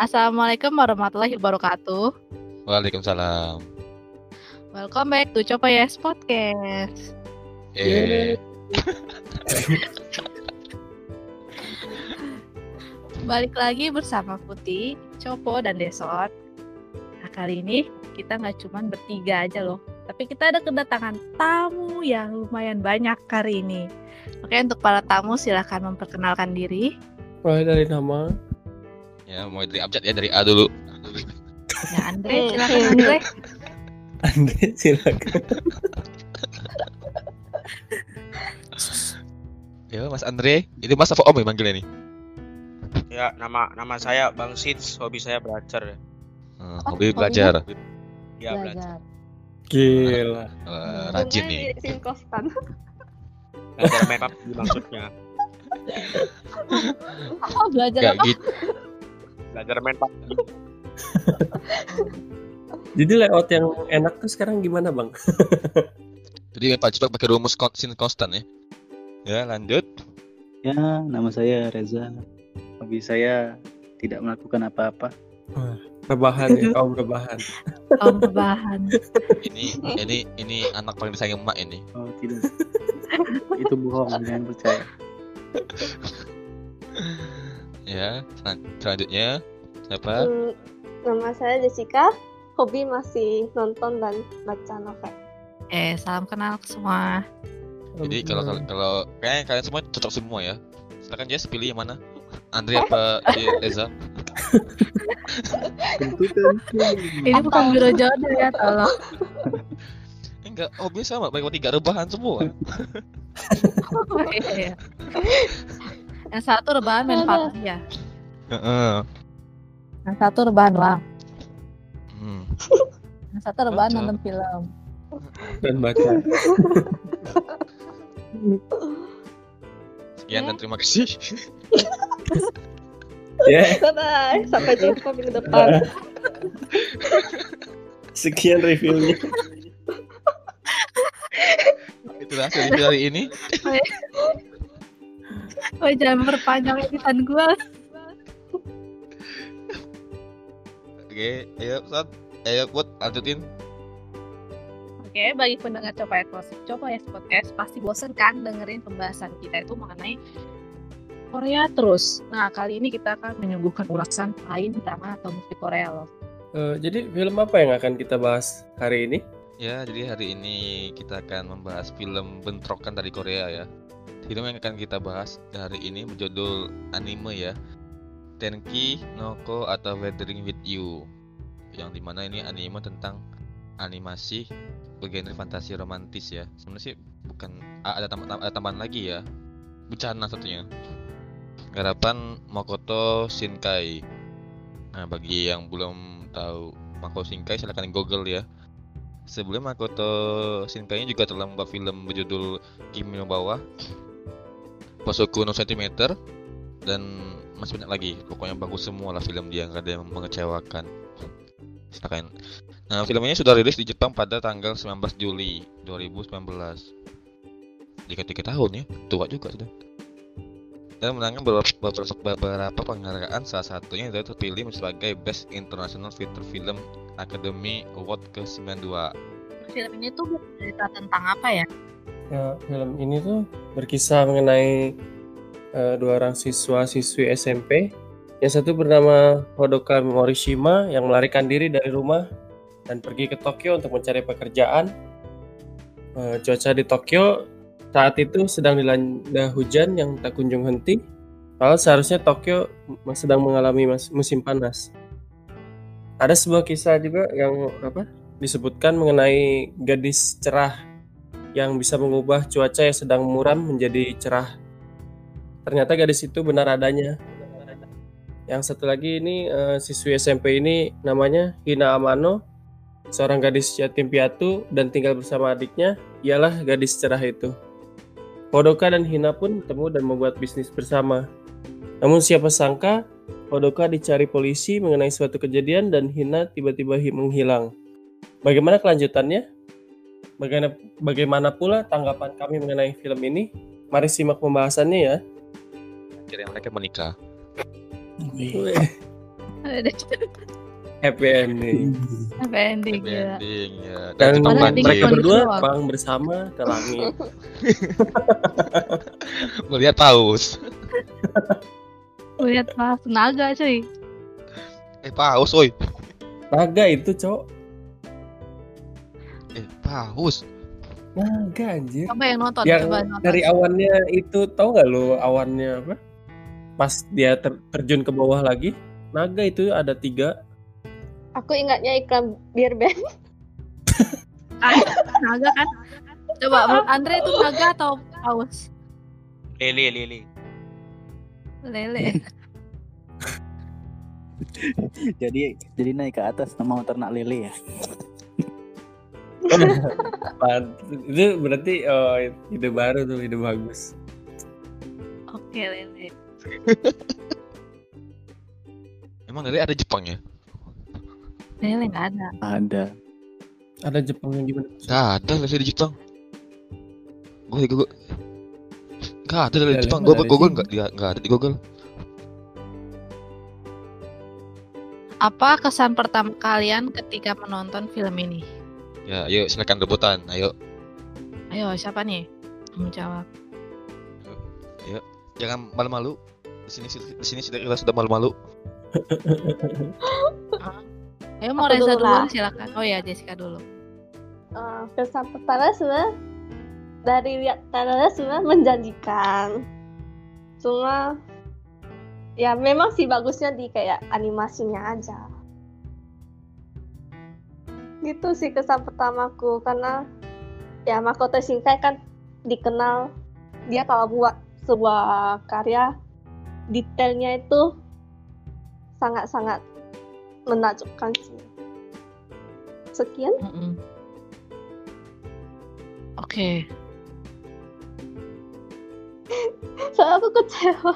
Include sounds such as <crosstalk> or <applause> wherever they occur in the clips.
Assalamualaikum warahmatullahi wabarakatuh. Waalaikumsalam. Welcome back to Coba Yes Podcast. Eh, <laughs> Balik lagi bersama Putih, Copo, dan Desot. Nah, kali ini kita nggak cuma bertiga aja loh, tapi kita ada kedatangan tamu yang lumayan banyak hari ini. Oke, untuk para tamu silahkan memperkenalkan diri. Mulai dari nama ya mau dari abjad ya dari A dulu. Ya, Andre, silakan Andre. Andre silakan. <laughs> Ya Mas Andre, itu Mas apa Om ya manggilnya nih? Ya, nama nama saya Bang Sits, hobi saya belajar. Eh, hobi belajar, Ya, belajar. Gila. Eh, rajin nih. Sinkostan. Belajar make up maksudnya. <laughs> Oh, belajar Gak apa? gitu. Belajar make up. <laughs> Jadi layout yang enak tuh sekarang gimana bang? <laughs> Jadi Pak Cepak pakai rumus sin konstan ya. Ya lanjut. Ya, nama saya Reza. Hobi saya tidak melakukan apa-apa. Rebahan ya, kaum rebahan. <laughs> Oh, rebahan. Ini ini ini anak paling disayang emak ini. Oh, tidak. Itu bohong, jangan percaya. Ya, selan- selanjutnya siapa? Hmm, nama saya Jessica. Hobi masih nonton dan baca novel. Eh, salam kenal ke semua. Jadi kalau kalau kalau kayaknya kalian semua cocok semua ya. Silakan Jess pilih yang mana? Andre apa? <laughs> <laughs> Tentu tentu. Ini bukan biro jodoh ya, tolong. <laughs> Enggak, oh biasa sama, baik tiga rebahan semua. Oh, iya. Yang satu rebahan main PUBG ya. Heeh. Yang satu rebahan doang. Hmm. Yang satu rebahan nonton film. dan baca. Sekian dan terima kasih. <laughs> Ya, Bye-bye. Sampai jumpa minggu depan. sekian reviewnya. Itulah hasil review hari ini. <laughs> Oh, jangan memperpanjang editan gua. Oke, ayo Sat. Ayo buat lanjutin. Oke, bagi pendengar Coba ya Coba ya Podcast pasti bosan kan dengerin pembahasan kita itu mengenai Korea terus. Nah, kali ini kita akan menyuguhkan ulasan lain drama atau musik Korea loh. Eh, jadi film apa yang akan kita bahas hari ini? Ya, jadi hari ini kita akan membahas film bentrokan dari Korea ya. Film yang akan kita bahas hari ini berjudul anime ya. Tenki Noko atau Weathering with You. Yang di mana ini anime tentang animasi bergenre fantasi romantis ya. Sebenarnya sih bukan ada, tam- ada tambahan lagi ya. Bencana satunya. Garapan Makoto Shinkai. Nah, bagi yang belum tahu Makoto Shinkai silahkan Google ya. Sebelum Makoto Shinkai juga telah membuat film berjudul Kimi no Bawah, Posoku no Centimeter, dan masih banyak lagi. Pokoknya bagus semua lah film dia, nggak ada yang mengecewakan. Silakan. Nah, film ini sudah rilis di Jepang pada tanggal 19 Juli 2019. Jika tiga tahun ya, tua juga sudah. Dan menangkan beberapa, beberapa, penghargaan, salah satunya adalah terpilih sebagai Best International Feature Film Academy Award ke-92. Film ini tuh bercerita tentang apa ya? Ya, film ini tuh berkisah mengenai eh, dua orang siswa-siswi SMP. Yang satu bernama Hodoka Morishima yang melarikan diri dari rumah dan pergi ke Tokyo untuk mencari pekerjaan. Eh, cuaca di Tokyo saat itu sedang dilanda hujan yang tak kunjung henti. Padahal seharusnya Tokyo sedang mengalami musim panas. Ada sebuah kisah juga yang apa disebutkan mengenai gadis cerah yang bisa mengubah cuaca yang sedang muram menjadi cerah. Ternyata gadis itu benar adanya. Yang satu lagi ini eh, siswi SMP ini namanya Hina Amano, seorang gadis yatim piatu dan tinggal bersama adiknya, ialah gadis cerah itu. Hodoka dan Hina pun bertemu dan membuat bisnis bersama. Namun siapa sangka Hodoka dicari polisi mengenai suatu kejadian dan Hina tiba-tiba hi- menghilang. Bagaimana kelanjutannya? Bagaimana, bagaimana pula tanggapan kami mengenai film ini? Mari simak pembahasannya ya. Akhirnya mereka menikah. <laughs> Happy ending. happy ending Happy gila. ending ya. Dan Dan mereka berdua bang bersama ke langit. <laughs> Melihat paus. Lihat pas naga cuy. Eh paus, oi. Naga itu cowok. Paus. Naga anjir. Coba yang nonton, Yang coba nonton. dari awannya itu tau nggak lo awannya apa? Pas dia ter- terjun ke bawah lagi, naga itu ada tiga. Aku ingatnya iklan beer band. <laughs> Naga kan. Coba menurut Andre itu naga atau paus? Lele, lele. Lele. <laughs> jadi jadi naik ke atas mau ternak lele ya. Itu berarti oh, ide baru tuh, ide bagus. Oke, lele. Emang dari ada Jepang ya? Lele nggak ada. Ada. Ada Jepang yang gimana? Gak ada lele di Jepang. Gue gue Gak ada lele di Lele Jepang. Gue Google nggak dia nggak ada di Google. Apa kesan pertama kalian ketika menonton film ini? Ya, ayo silakan rebutan. Ayo, Ayo, siapa nih? yang Menjawab. jangan malu-malu. Di sini di sini sudah kita sudah malu-malu. <laughs> Ayo mau Aku Reza dulu dulu, silakan. Oh ya, Jessica dulu. Eh, kesan pertama sebenarnya dari lihat trailernya sebenarnya menjanjikan. Cuma ya memang sih bagusnya di kayak animasinya aja. Gitu sih kesan pertamaku karena ya Makoto Shinkai kan dikenal dia kalau buat sebuah karya detailnya itu sangat-sangat menakjubkan sih. Sekian. Mm-mm. Oke. <laughs> Soalnya aku kecewa.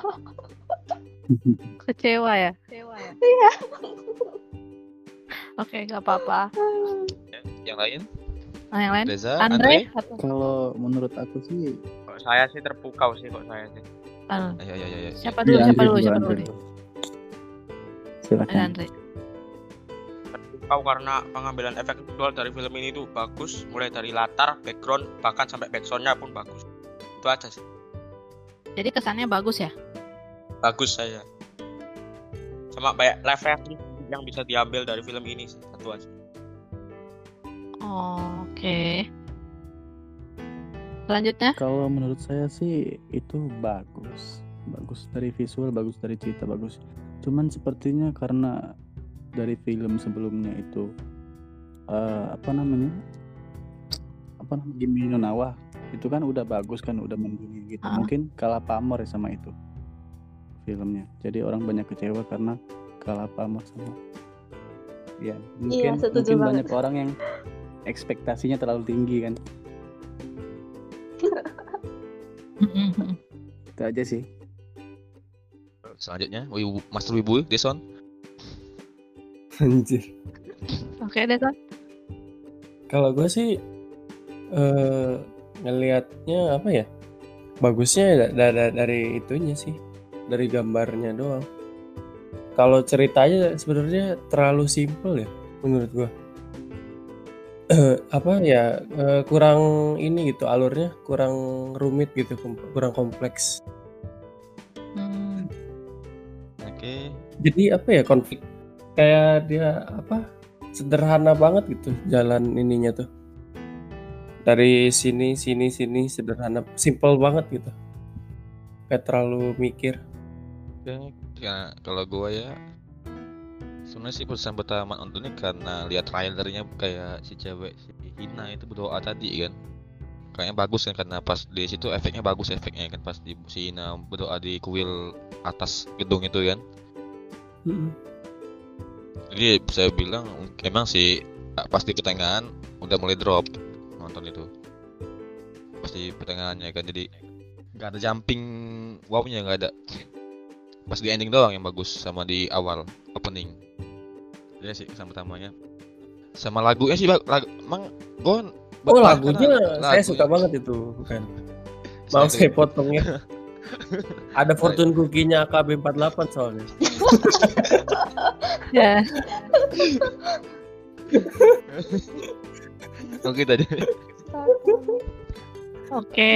Kecewa ya? Kecewa ya? Iya. <laughs> Oke, nggak apa-apa. Yang lain? Nah, yang lain? Reza, Andre? Andre. Kalau menurut aku sih Kok saya sih terpukau sih kok saya sih. Ah, Ayo, ayo, ayo, ayo. siapa dulu? Ya, Siapa dulu? Siapa dulu? silakan. Andre. Terpukau karena pengambilan efek visual dari film ini tuh bagus, mulai dari latar, background, bahkan sampai backsoundnya pun bagus. Itu aja sih. Jadi kesannya bagus ya? Bagus saya. Sama banyak live yang bisa diambil dari film ini sih. Satu aja. Oh, Oke. Selanjutnya? Kalau menurut saya sih itu bagus, bagus dari visual, bagus dari cerita, bagus. Cuman sepertinya karena dari film sebelumnya itu eh, apa namanya, apa namanya Kimi no Nawa itu kan udah bagus kan, udah mendunia gitu. Ah. Mungkin kalah pamor ya sama itu filmnya. Jadi orang banyak kecewa karena kalah pamor sama. Ya, mungkin setuju mungkin banget. banyak orang yang ekspektasinya terlalu tinggi kan. <laughs> Itu aja sih. Selanjutnya, Wibu, Master Wibu, Deson. Anjir. Oke deh, Son. Kalau gue sih eh ngelihatnya apa ya? Bagusnya ya da- da- dari itunya sih, dari gambarnya doang. Kalau ceritanya sebenarnya terlalu simpel ya menurut gua. Eh, apa ya eh, kurang ini gitu alurnya kurang rumit gitu kurang kompleks Hmm. Oke. jadi apa ya konflik kayak dia apa sederhana banget gitu jalan ininya tuh dari sini sini sini sederhana simple banget gitu kayak terlalu mikir Oke. Ya, kalau gua ya sebenarnya sih pesan pertama nontonnya karena lihat trailernya kayak si cewek si Hina itu berdoa tadi kan. Kayaknya bagus kan karena pas di situ efeknya bagus efeknya kan pas di si Hina berdoa di kuil atas gedung itu kan. Jadi saya bilang emang sih pas di pertengahan udah mulai drop nonton itu. Pas di pertengahannya kan jadi nggak ada jumping wow-nya nggak ada. Pas di ending doang yang bagus sama di awal opening. Jadi sih kesan pertamanya. Sama lagunya sih lagu emang gue oh lagunya saya suka banget itu bukan mau <laughs> saya potongnya <laughs> Ada fortune cookie-nya AKB48 soalnya. <laughs> Ya, Oke tadi. oke.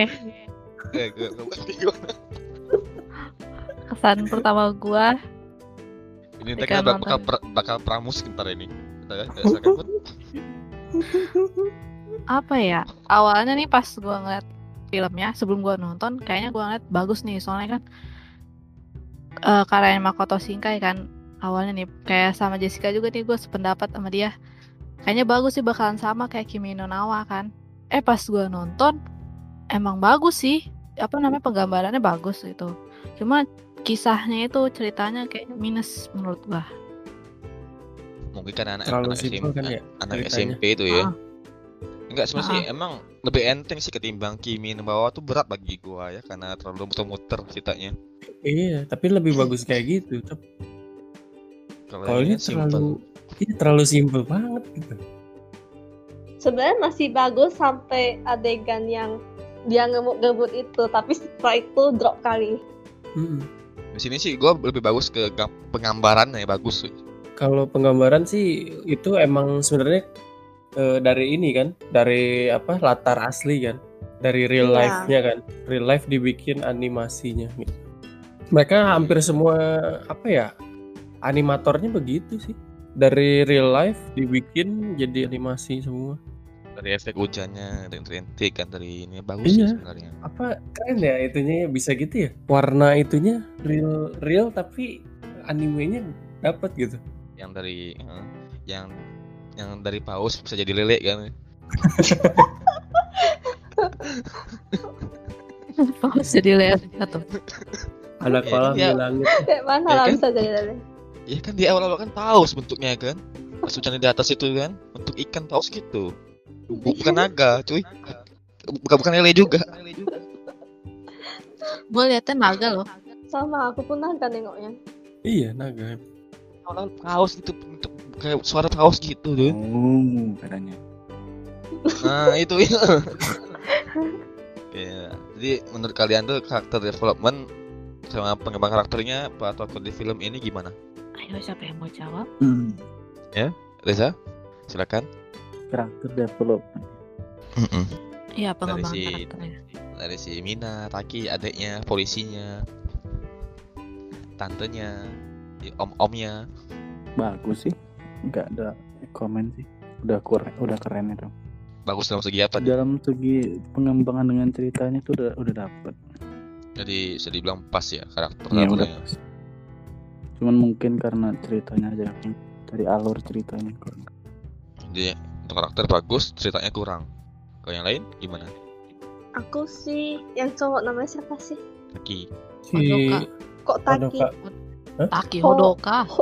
Eh, gue? Kesan pertama gua Ini kita bakal bakal, per- bakal pramus ntar ini. Kita ya, apa ya? Awalnya nih pas gua ngeliat filmnya sebelum gua nonton, kayaknya gua ngeliat bagus nih soalnya kan eh karyanya Makoto Shinkai kan awalnya nih kayak sama Jessica juga nih gue sependapat sama dia. Kayaknya bagus sih bakalan sama kayak Kimi no Nawa kan. Eh pas gua nonton emang bagus sih. Apa namanya penggambarannya bagus gitu. Cuma kisahnya itu ceritanya kayak minus menurut gua. mungkin kan anak Terlalu anak SMP, kan ya anak ceritanya. SMP itu ya. Ah. Enggak sebenarnya sih emang lebih enteng sih ketimbang Kimi no Nawa tuh berat bagi gua ya karena terlalu muter-muter ceritanya. Iya, tapi lebih bagus kayak gitu. Tapi Kalau ini terlalu ini terlalu simpel banget gitu. Sebenarnya masih bagus sampai adegan yang dia ngemut-ngemut itu, tapi setelah itu drop kali. Mm-mm. Di sini sih gua lebih bagus ke gam- penggambarannya bagus. sih. Kalau penggambaran sih itu emang sebenarnya eh, dari ini kan, dari apa latar asli kan, dari real Iya. life-nya kan, real life dibikin animasinya. Gitu. Mereka hampir semua apa ya animatornya begitu sih, dari real life dibikin jadi animasi semua. Dari efek hujannya, dari rintik kan dari ini bagus sih Iya. sebenarnya. Apa keren ya itunya bisa gitu ya? Warna itunya real real tapi animenya dapat gitu. Yang dari yang yang dari paus bisa jadi lele kan. <laughs> Bagus jadi lihat satu. Ada Iya, kolam iya. di langit. Kayak mana Ya lah kan? bisa jadi dari. Iya kan di awal-awal kan paus bentuknya kan. Pas hujannya di atas itu kan, bentuk ikan paus gitu. Bukan naga, cuy. Bukan bukan lele juga. Gue liatnya naga loh. Sama aku pun naga nengoknya. Iya naga. Awal-awal paus itu bentuk kayak suara paus gitu tuh. Oh, katanya. Nah, itu ya. <laughs> Iya. Jadi menurut kalian tuh karakter development sama pengembang karakternya Pak Toko di film ini gimana? Ayo siapa yang mau jawab? Hmm, Reza? Silakan. Karakter development. Iya pengembangan si- karakternya. Dari si Mina, Taki, adiknya, polisinya, tantenya, om-omnya. Bagus sih. Enggak ada komen sih. Udah keren, udah keren itu. Bagus dalam segi apa? nih? Dalam segi pengembangan dengan ceritanya tuh udah udah dapet. Jadi bisa dibilang pas ya karakter Iya udah pas. Cuman mungkin karena ceritanya aja dari alur ceritanya kurang. Jadi untuk karakter bagus, ceritanya kurang. Kalau yang lain gimana? Aku sih yang cowok namanya siapa sih? Taki. Si Hodoka. Kok Taki? Hodoka. Hah? Taki. Hodoka. <laughs>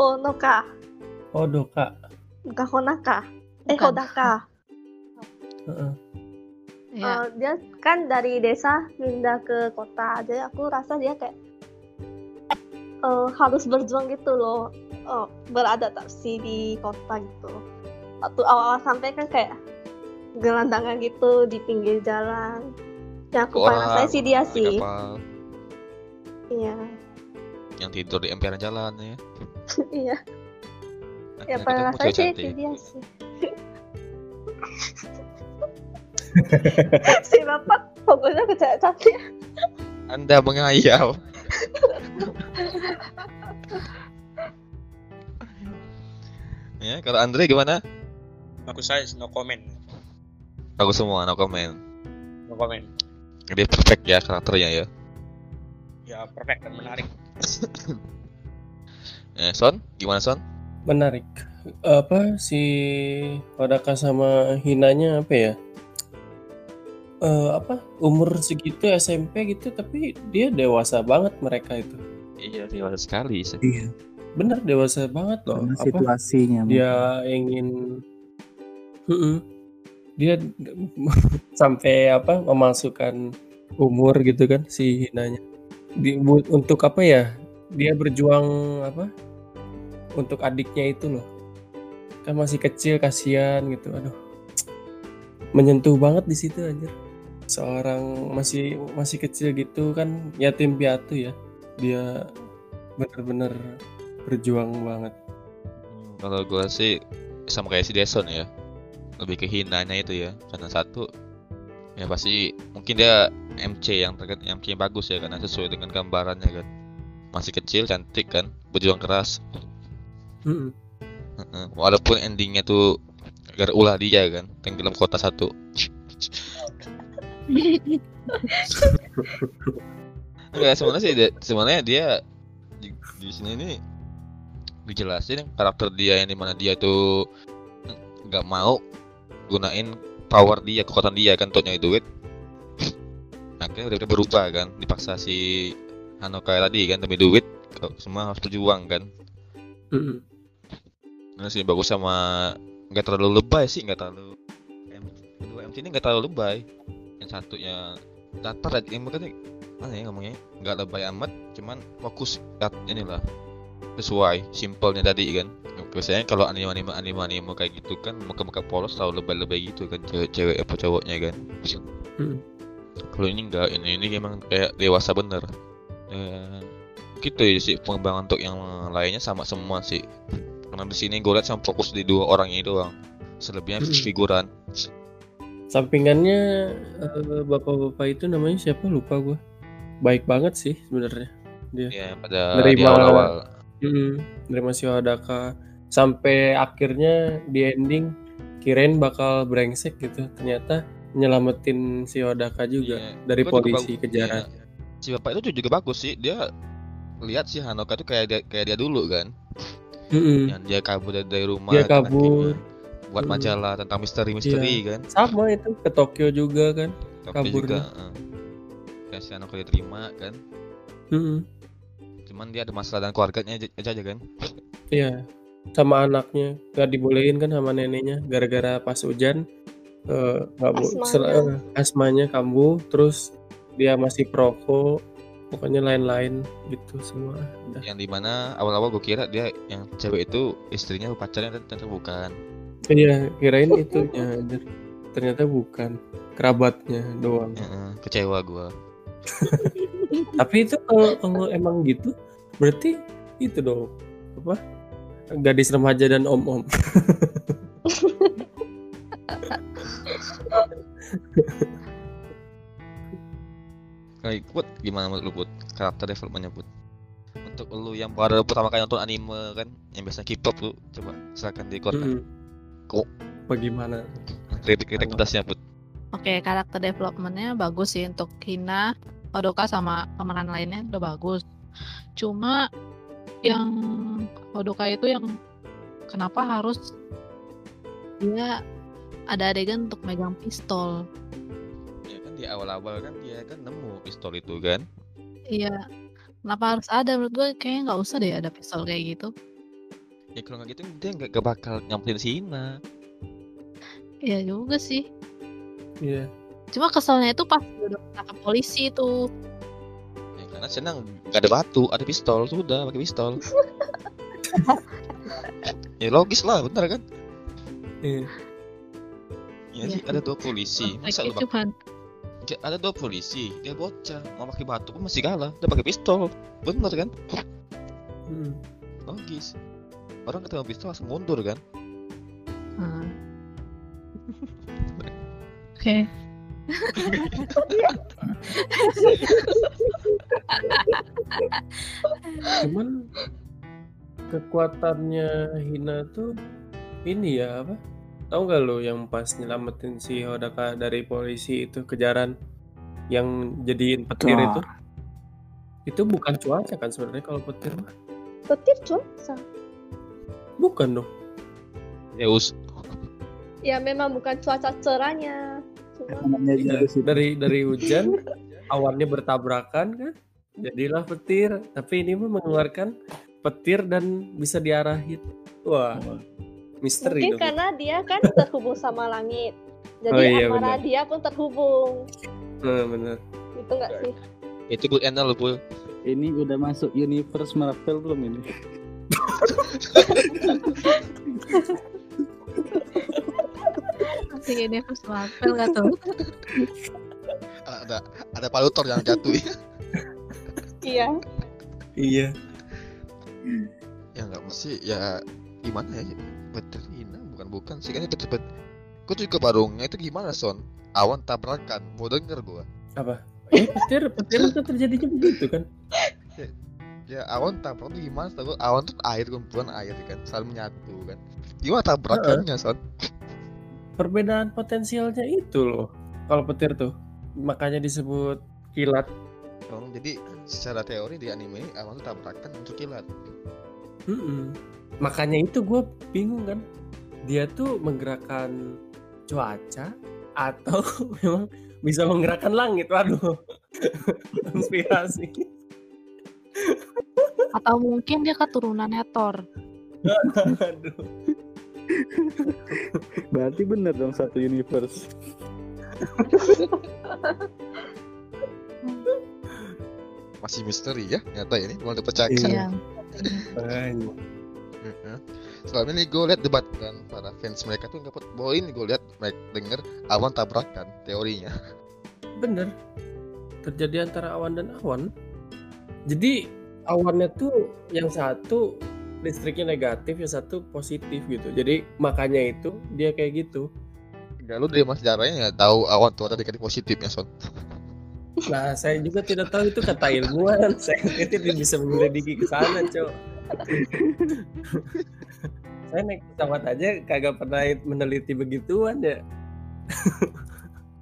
Honoka, Hodoka. bukan Honaka. Eh Bukan. Hodaka. Heeh. Iya. Eh, dia kan dari desa pindah ke kota jadi aku rasa dia kayak eh, harus berjuang gitu loh. Eh, beradaptasi di kota gitu. Waktu awal-awal sampai kan kayak gelandangan gitu di pinggir jalan. Yang aku paling rasain sih dia sih. iya. Yang tidur di emperan jalan ya. <laughs> iya. Yang paling rasain cewek sih dia sih. <laughs> <laughs> Si bapak pokoknya ke cewek cantik. Anda mengayal. <laughs> ya, kalau Andre gimana? Bagus saya no comment. Bagus semua, no comment. No comment. Jadi perfect ya karakternya ya. Ya perfect dan menarik. <laughs> Eh, Son, gimana Son? Menarik. Apa si Hodaka sama Hinanya apa ya? Eh apa umur segitu SMP gitu tapi dia dewasa banget mereka itu. Iya, dewasa sekali sih. Iya. Bener dewasa banget loh. Karena Apa situasinya. dia ingin Mm-mm. dia <laughs> sampai apa memasukkan umur gitu kan si Hinanya di, untuk apa ya dia berjuang apa untuk adiknya itu loh kan masih kecil kasihan gitu aduh menyentuh banget di situ anjir seorang masih masih kecil gitu kan yatim piatu ya dia benar-benar berjuang banget Hmm, Kalau gua sih sama kayak si Deson ya. Lebih ke hinanya itu ya. Karena satu ya pasti mungkin dia MC yang terkait MC yang bagus ya karena sesuai dengan gambarannya kan. Masih kecil, cantik kan, berjuang keras. Mm-mm. Heeh. Walaupun endingnya tuh gara ulah dia kan, tenggelam kota satu. <laughs> Enggak sebenarnya sih sebenarnya dia di, di sini ini dijelasin karakter dia yang di mana dia tuh nggak mau gunain power dia kekuatan dia kan untuk nyari duit. Akhirnya udah berubah kan dipaksa si Hanokai tadi kan demi duit semua harus berjuang kan. Nah sih bagus sama nggak terlalu lebay sih nggak terlalu M- kedua MC ini nggak terlalu lebay yang satunya datar yang makanya mana ya ngomongnya? Nggak lebay amat cuman fokus kat inilah. Sesuai simpelnya tadi kan. Biasanya kalau anime anime anime anime kayak gitu kan muka-muka polos selalu lebay-lebay gitu kan cewek-cewek apa cowoknya kan. Hmm. kalau ini enggak ini ini emang kayak dewasa bener. Eh, gitu ya sih pengembangan untuk yang lainnya sama semua sih. Karena di sini gue lihat sama fokus di dua orang ini doang. Selebihnya Hmm. figuran sampingannya eh, bapak-bapak itu namanya siapa? Lupa gua. Baik banget sih sebenarnya ya pada di Nerima- awal-awal Mm, nerima si Wadaka. Sampai akhirnya di ending kirain bakal brengsek gitu. Ternyata nyelamatin si Wadaka juga Iya. dari juga polisi bagus- kejaran iya. si bapak itu juga bagus sih. Dia lihat si Hanoka tuh kayak dia kayak dia dulu kan. Mm-mm. yang dia kabur dari, rumah Dia kan kabur. Buat Mm. majalah tentang misteri-misteri kan sama itu ke Tokyo juga kan tapi Kaburnya. juga kayak si Hanoka diterima kan Mm-mm. cuman dia ada masalah dengan keluarganya aja, aja kan Iya, sama anaknya nggak dibolehin kan sama neneknya gara-gara pas hujan eh, nggak bu Asmanya. eh, asmanya kambuh terus dia masih perokok pokoknya lain-lain gitu semua udah yang di mana awal-awal gue kira dia yang cewek itu istrinya pacarnya ternyata bukan iya kirain itu ya anjir. ternyata bukan kerabatnya doang Heeh, kecewa gue <laughs> tapi itu kalau kalau emang gitu berarti itu dong apa gadis remaja dan om-om <laughs> Kayak Put, gimana menurut lu Put? Karakter developmentnya Put? Untuk lu yang baru pertama kali nonton anime kan, yang biasa K-pop lu, coba silakan di kotak. Mm-mm. Kok? bagaimana Kritik-kritik pedasnya Put. Oke, karakter developmentnya bagus sih untuk Hina, Hodoka sama pemeran lainnya udah bagus. Cuma yang Hodoka itu yang kenapa harus dia ada adegan untuk megang pistol. Ya kan di awal-awal kan dia kan nemu pistol itu kan. Iya. Kenapa harus ada? Menurut gue kayaknya nggak usah deh ada pistol kayak gitu. Ya kalau nggak gitu dia nggak bakal nyamperin si Hina. Iya juga sih. Iya Cuma keselnya itu pas dia udah ketangkap polisi itu. Ya karena senang nggak ada batu, ada pistol sudah pakai pistol. <laughs> ya logis lah, bener kan? iya Ya Iya sih, ada dua polisi. Masa lu cuman Ya, ada dua polisi, dia bocah, mau pakai batu pun masih kalah, dia pakai pistol, bener kan? Mm. Logis. Orang ketemu pistol langsung mundur kan? Hmm. <laughs> Oke. cuman kekuatannya Hina tuh ini ya apa tahu nggak lo yang pas nyelamatin si Hodaka dari polisi itu kejaran yang jadiin petir Wah. itu itu bukan cuaca kan sebenarnya kalau petir mah Petir cuaca. Bukan dong Zeus. Ya memang bukan cuaca cerahnya. Cuma sih dari dari <laughs> hujan awannya bertabrakan kan jadilah petir tapi ini mah mengeluarkan petir dan bisa diarahin wah misteri mungkin dong karena dia kan <laughs> terhubung sama langit. Jadi Oh iya, amarah benar. dia pun terhubung. Nah, bener Gitu nggak sih? Itu good lu, Pul. ini udah masuk universe Marvel belum ini Masih ini harus Marvel nggak tuh? ada ada palutor yang jatuh ya. Iya. Iya. ya nggak mesti ya gimana ya Petrina bukan bukan sih kan itu cepet gue tuh ke Barungnya itu gimana son awan tabrakan mau denger gua Apa? Eh, petir, petir itu terjadinya begitu kan? Ya awan tabrakan tuh gimana tahu awan tuh air kumpulan air kan saling menyatu kan gimana tabrakannya son Perbedaan potensialnya itu loh. Kalau petir tuh, makanya disebut kilat. Oh, jadi secara teori di anime ini awan tuh tabrakan untuk kilat Mm-mm. Makanya itu gue bingung kan. Dia tuh menggerakkan cuaca atau <laughs> memang bisa menggerakkan langit. Waduh. <laughs> Konspirasi. Atau mungkin dia keturunannya Thor. Aduh. Berarti bener dong satu universe. masih misteri ya nyata ini belum terpecahkan Iya. Selama ini gue lihat debat kan para fans mereka tuh nggak bahwa ini gue lihat mereka denger awan tabrakan teorinya. Bener. Terjadi antara awan dan awan. Jadi awannya tuh yang satu listriknya negatif, yang satu positif gitu. Jadi makanya itu dia kayak gitu. Enggak lu dari mas sejarahnya ya tahu awan tuh ada dikasih positifnya son. Nah, saya juga tidak tahu itu kata ilmuwan. <laughs> Saya tidak bisa menyelidiki ke sana, Cok. saya naik pesawat aja kagak pernah meneliti begituan ya. <laughs>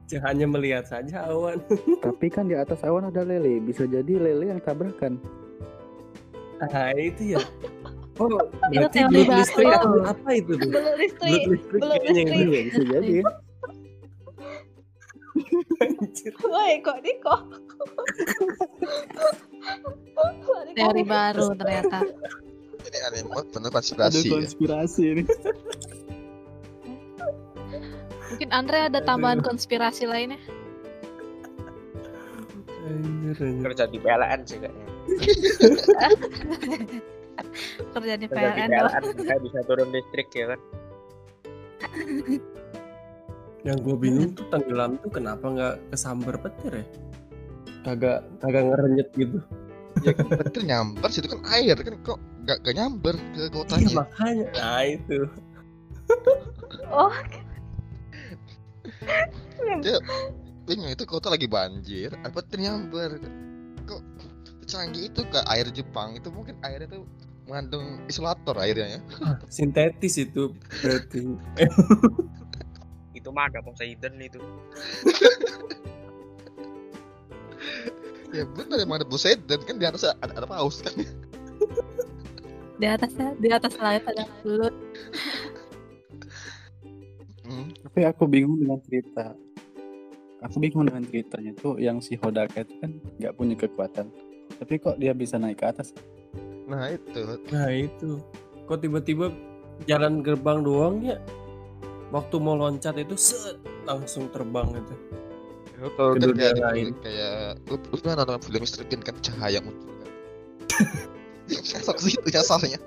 Cuma Hanya melihat saja awan. <laughs> Tapi kan di atas awan ada lele. Bisa jadi lele yang tabrakan. Nah, itu ya. <laughs> Oh, Itu berarti teori blood baru. listrik atau apa itu? Belum listrik. Belum listrik. itu. Iya, bisa jadi ya. Anjir. <laughs> Woi, kok Niko? Kok teori baru ternyata. Ini anime penuh Ada konspirasi ya. konspirasi ini. Mungkin Andre ada tambahan konspirasi lainnya. Kerja di PLN sih kayaknya <laughs> Kerja di kerja di PLN. PLN bisa turun listrik ya kan Yang gue bingung tuh tenggelam tuh kenapa nggak kesambar petir ya? Kagak kagak ngerenyet gitu. Ya kan petir nyamber situ kan air kan kok nggak nyamber ke Iya kotanya. makanya. Nah itu. Oh, Bingung itu kota lagi banjir, ada petir nyamber. Kok canggih itu ke air Jepang itu mungkin airnya tuh mengandung isolator airnya ya. Sintetis itu berarti. <laughs> itu mah ada Poseidon itu <laughs> Ya benar emang ada Poseidon kan di atas ada, ada paus kan. Di atasnya, di atas langit ada belut. Hmm. Tapi aku bingung dengan cerita. Aku bingung dengan ceritanya tuh yang si Hodaka itu kan nggak punya kekuatan. Tapi kok dia bisa naik ke atas? Nah itu Nah itu. Kok tiba-tiba jalan gerbang doang ya? Waktu mau loncat itu set langsung terbang itu. Lu tau Ke kan kayak, lain. kayak lu, lu pernah nonton film Mr. Bean kan cahaya muncul kan <laughs> Nyasar ke situ nyasarnya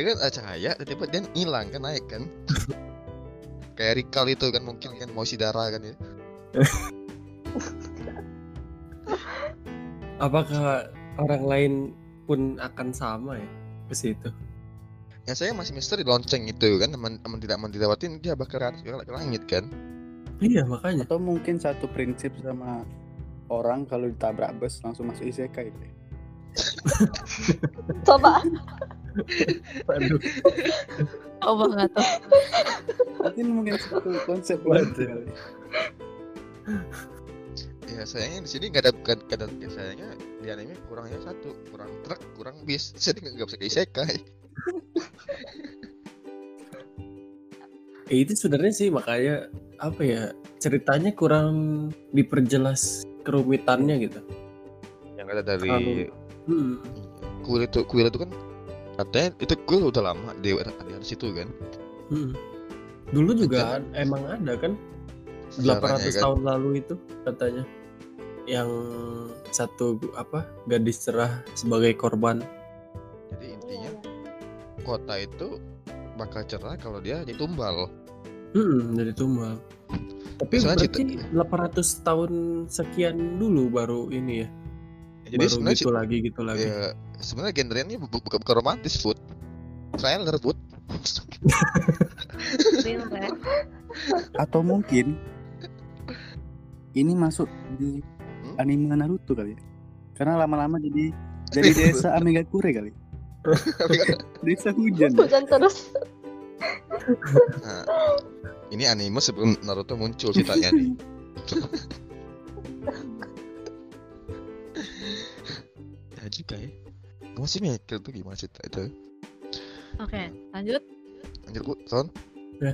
Dia kan ada cahaya tiba-tiba dia hilang kan naik kan <laughs> Kayak Rikal itu kan mungkin kan mau darah kan ya <laughs> Apakah orang lain pun akan sama ya ke situ? Yang saya masih misteri lonceng itu kan aman, aman tidak aman dilewatin dia bakal ke, langit kan Iya makanya. Atau mungkin satu prinsip sama orang kalau ditabrak bus langsung masuk isekai. <laughs> coba. Aduh. Oh banget tuh. Mungkin mungkin satu konsep Waduh. Ya sayangnya di sini nggak ada nggak nggak ada ya, sayangnya di anime kurangnya satu kurang truk kurang bis <laughs> jadi nggak nggak bisa ke isekai Ya, itu sebenarnya sih makanya apa ya ceritanya kurang diperjelas kerumitannya gitu. yang ada dari Kalau- Hmm. kuil itu kuil itu kan katanya itu kuil udah lama di ada situ kan hmm. Dulu juga emang ada kan 800 Sejarahnya kan. tahun lalu itu katanya yang satu apa gadis cerah sebagai korban. jadi intinya kota itu bakal cerah kalau dia ditumbal Hmm, jadi tumbal. Tapi Soalnya berarti 800 tahun sekian dulu baru ini ya. Jadi baru sebenarnya gitu lagi gitu lagi. ya, sebenarnya genrenya ini bu- bukan bukan romantis food. Trailer food. <laughs> Atau mungkin ini masuk di Hmm? anime Naruto kali ya. Karena lama-lama jadi <laughs> jadi desa Amigakure kali. <laughs> Desa hujan. Hujan terus. Nah, ini anime sebelum Naruto muncul ceritanya nih. Juga ya. Gue masih mikir tuh gimana cerita itu. Oke, lanjut. Anjir gue, Son. Ya.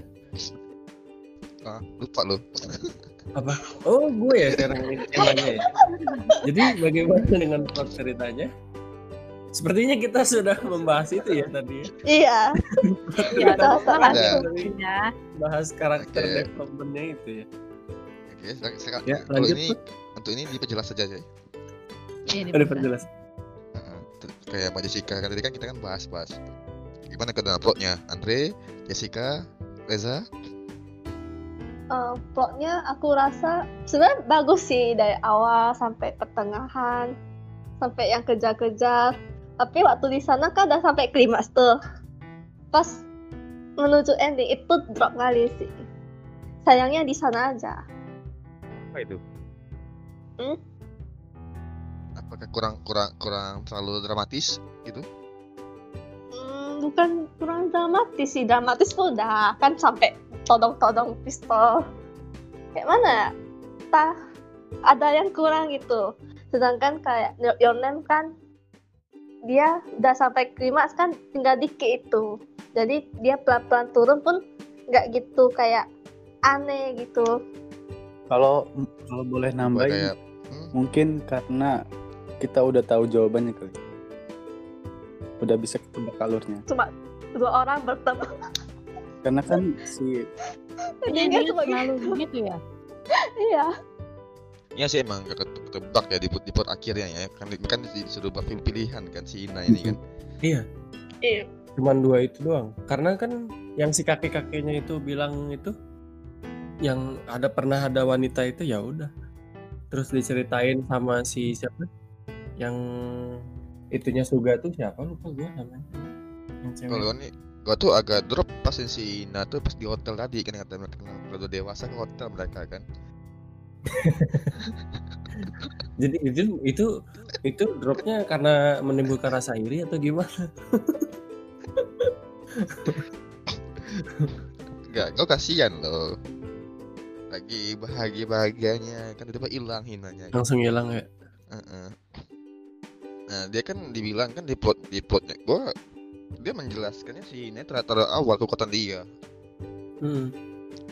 Ah, lupa lu. Apa? Oh, gue ya sekarang ini temanya ya. Jadi bagaimana dengan plot ceritanya? Sepertinya kita sudah membahas itu ya tadi. ya. Iya. Ya, lanjut Dari ya. bahas karakter Oke. developmentnya itu ya. Oke, sekarang, sekarang Ya, lanjut, ini untuk ini diperjelas saja ya. Iya, Ada diperjelas. Kayak Mbak Jessica kan tadi kan kita kan bahas-bahas gimana ke dalam plotnya Andre, Jessica, Reza. Eh, plotnya aku rasa sebenarnya bagus sih dari awal sampai pertengahan sampai yang kejar-kejar tapi waktu di sana kan udah sampai klimaks tuh pas menuju ending itu drop kali sih sayangnya di sana aja Apa itu? Hmm? Apakah kurang kurang kurang terlalu dramatis gitu? Hmm, bukan kurang dramatis sih. Dramatis tuh udah kan sampai todong-todong pistol. Kayak mana? Entah, ada yang kurang gitu. Sedangkan kayak Your- Name kan dia udah sampai klimaks kan tinggal dikit itu. Jadi dia pelan-pelan turun pun nggak gitu kayak aneh gitu. Kalau kalau boleh nambahin kayak hmm, mungkin karena kita udah tahu jawabannya kali. Udah bisa ketebak alurnya. cuma dua orang bertemu Karena kan si Iya, Jadinya dia cuma selalu gitu. begitu ya. iya ya sih emang ketebak ya di di plot akhirnya ya kan kan disuruh pilihan kan si Ina ini kan. Iya, iya cuman dua itu doang. Karena kan yang si kakek-kakeknya itu bilang itu yang ada pernah ada wanita itu ya udah. Terus diceritain sama si siapa? Yang itunya Suga tuh siapa lupa gua namanya. Kalau ini gua tuh agak drop pas si Ina tuh pas di hotel tadi kan kata mereka kalau udah dewasa ke hotel mereka kan. <laughs> Jadi itu itu itu dropnya karena menimbulkan rasa iri atau gimana? <laughs> Enggak, kau kasihan loh. Lagi bahagia-bahagianya kan tiba-tiba hilang hinanya. Langsung hilang ya. Heeh. Nah, dia kan dibilang kan di plot di plotnya gua dia menjelaskannya si Netra terlalu awal kekuatan dia. Hmm.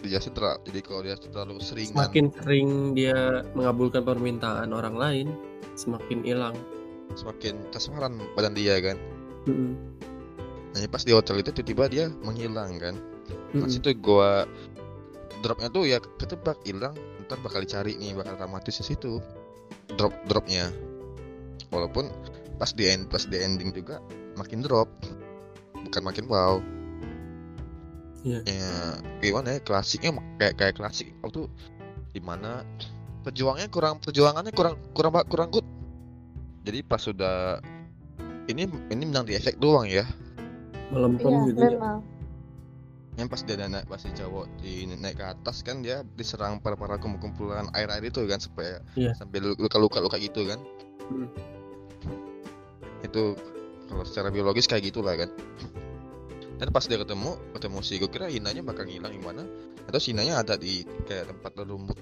Dijelasin terlalu jadi kalau dia terlalu seringan Semakin sering dia mengabulkan permintaan orang lain, semakin hilang. semakin transparan badan dia kan. Mm-mm. Nah, pas di hotel itu tiba-tiba dia menghilang kan. Nah, Mm-mm. situ gua dropnya tuh ya ketebak hilang ntar bakal dicari nih bakal dramatis di situ drop dropnya walaupun pas di end pas di ending juga makin drop bukan makin wow Iya. ya gimana ya klasiknya kayak kayak klasik waktu di mana perjuangannya kurang perjuangannya kurang kurang kurang good jadi pas sudah ini ini menang di efek doang ya Melempem iya gitu ya. yang pas dia naik pas si cowok di naik ke atas kan dia diserang para para kumpulan air air itu kan supaya Iya. sampai luka luka luka gitu kan Hmm. itu kalau secara biologis kayak gitulah kan. Dan pas dia ketemu ketemu si gue kira Hinanya bakal ngilang gimana atau si Hinanya ada di kayak tempat rumput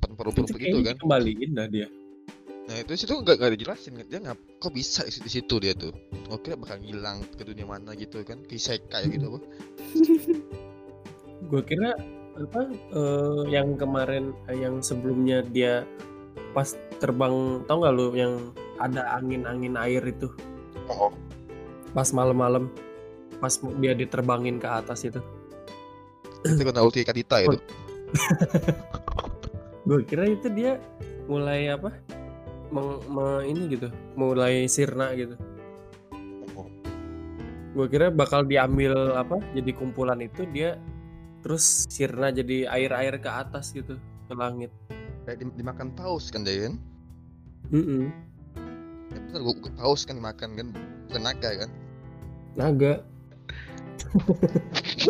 tempat rumput Itu gitu kayaknya kan? dikembaliin dah dia. nah itu situ nggak nggak dijelasin dia ngap kok bisa di situ dia tuh? Gue kira bakal ngilang ke dunia mana gitu kan? Kisah kayak gitu apa? <laughs> Gue kira apa eh, yang kemarin eh, yang sebelumnya dia pas terbang tau nggak lu yang ada angin-angin air itu? Oh, pas malam-malam pas dia diterbangin ke atas itu. Itu kena ulti Kadita itu. <laughs> Gue kira itu dia mulai apa? Meng, me- ini gitu mulai sirna gitu. Oh. gue kira bakal diambil apa jadi kumpulan itu dia terus sirna jadi air-air ke atas gitu ke langit Kayak di- dimakan paus kan dia kan? Mm-mm. Ya benar, gua, gua- paus kan makan kan, bukan naga kan? naga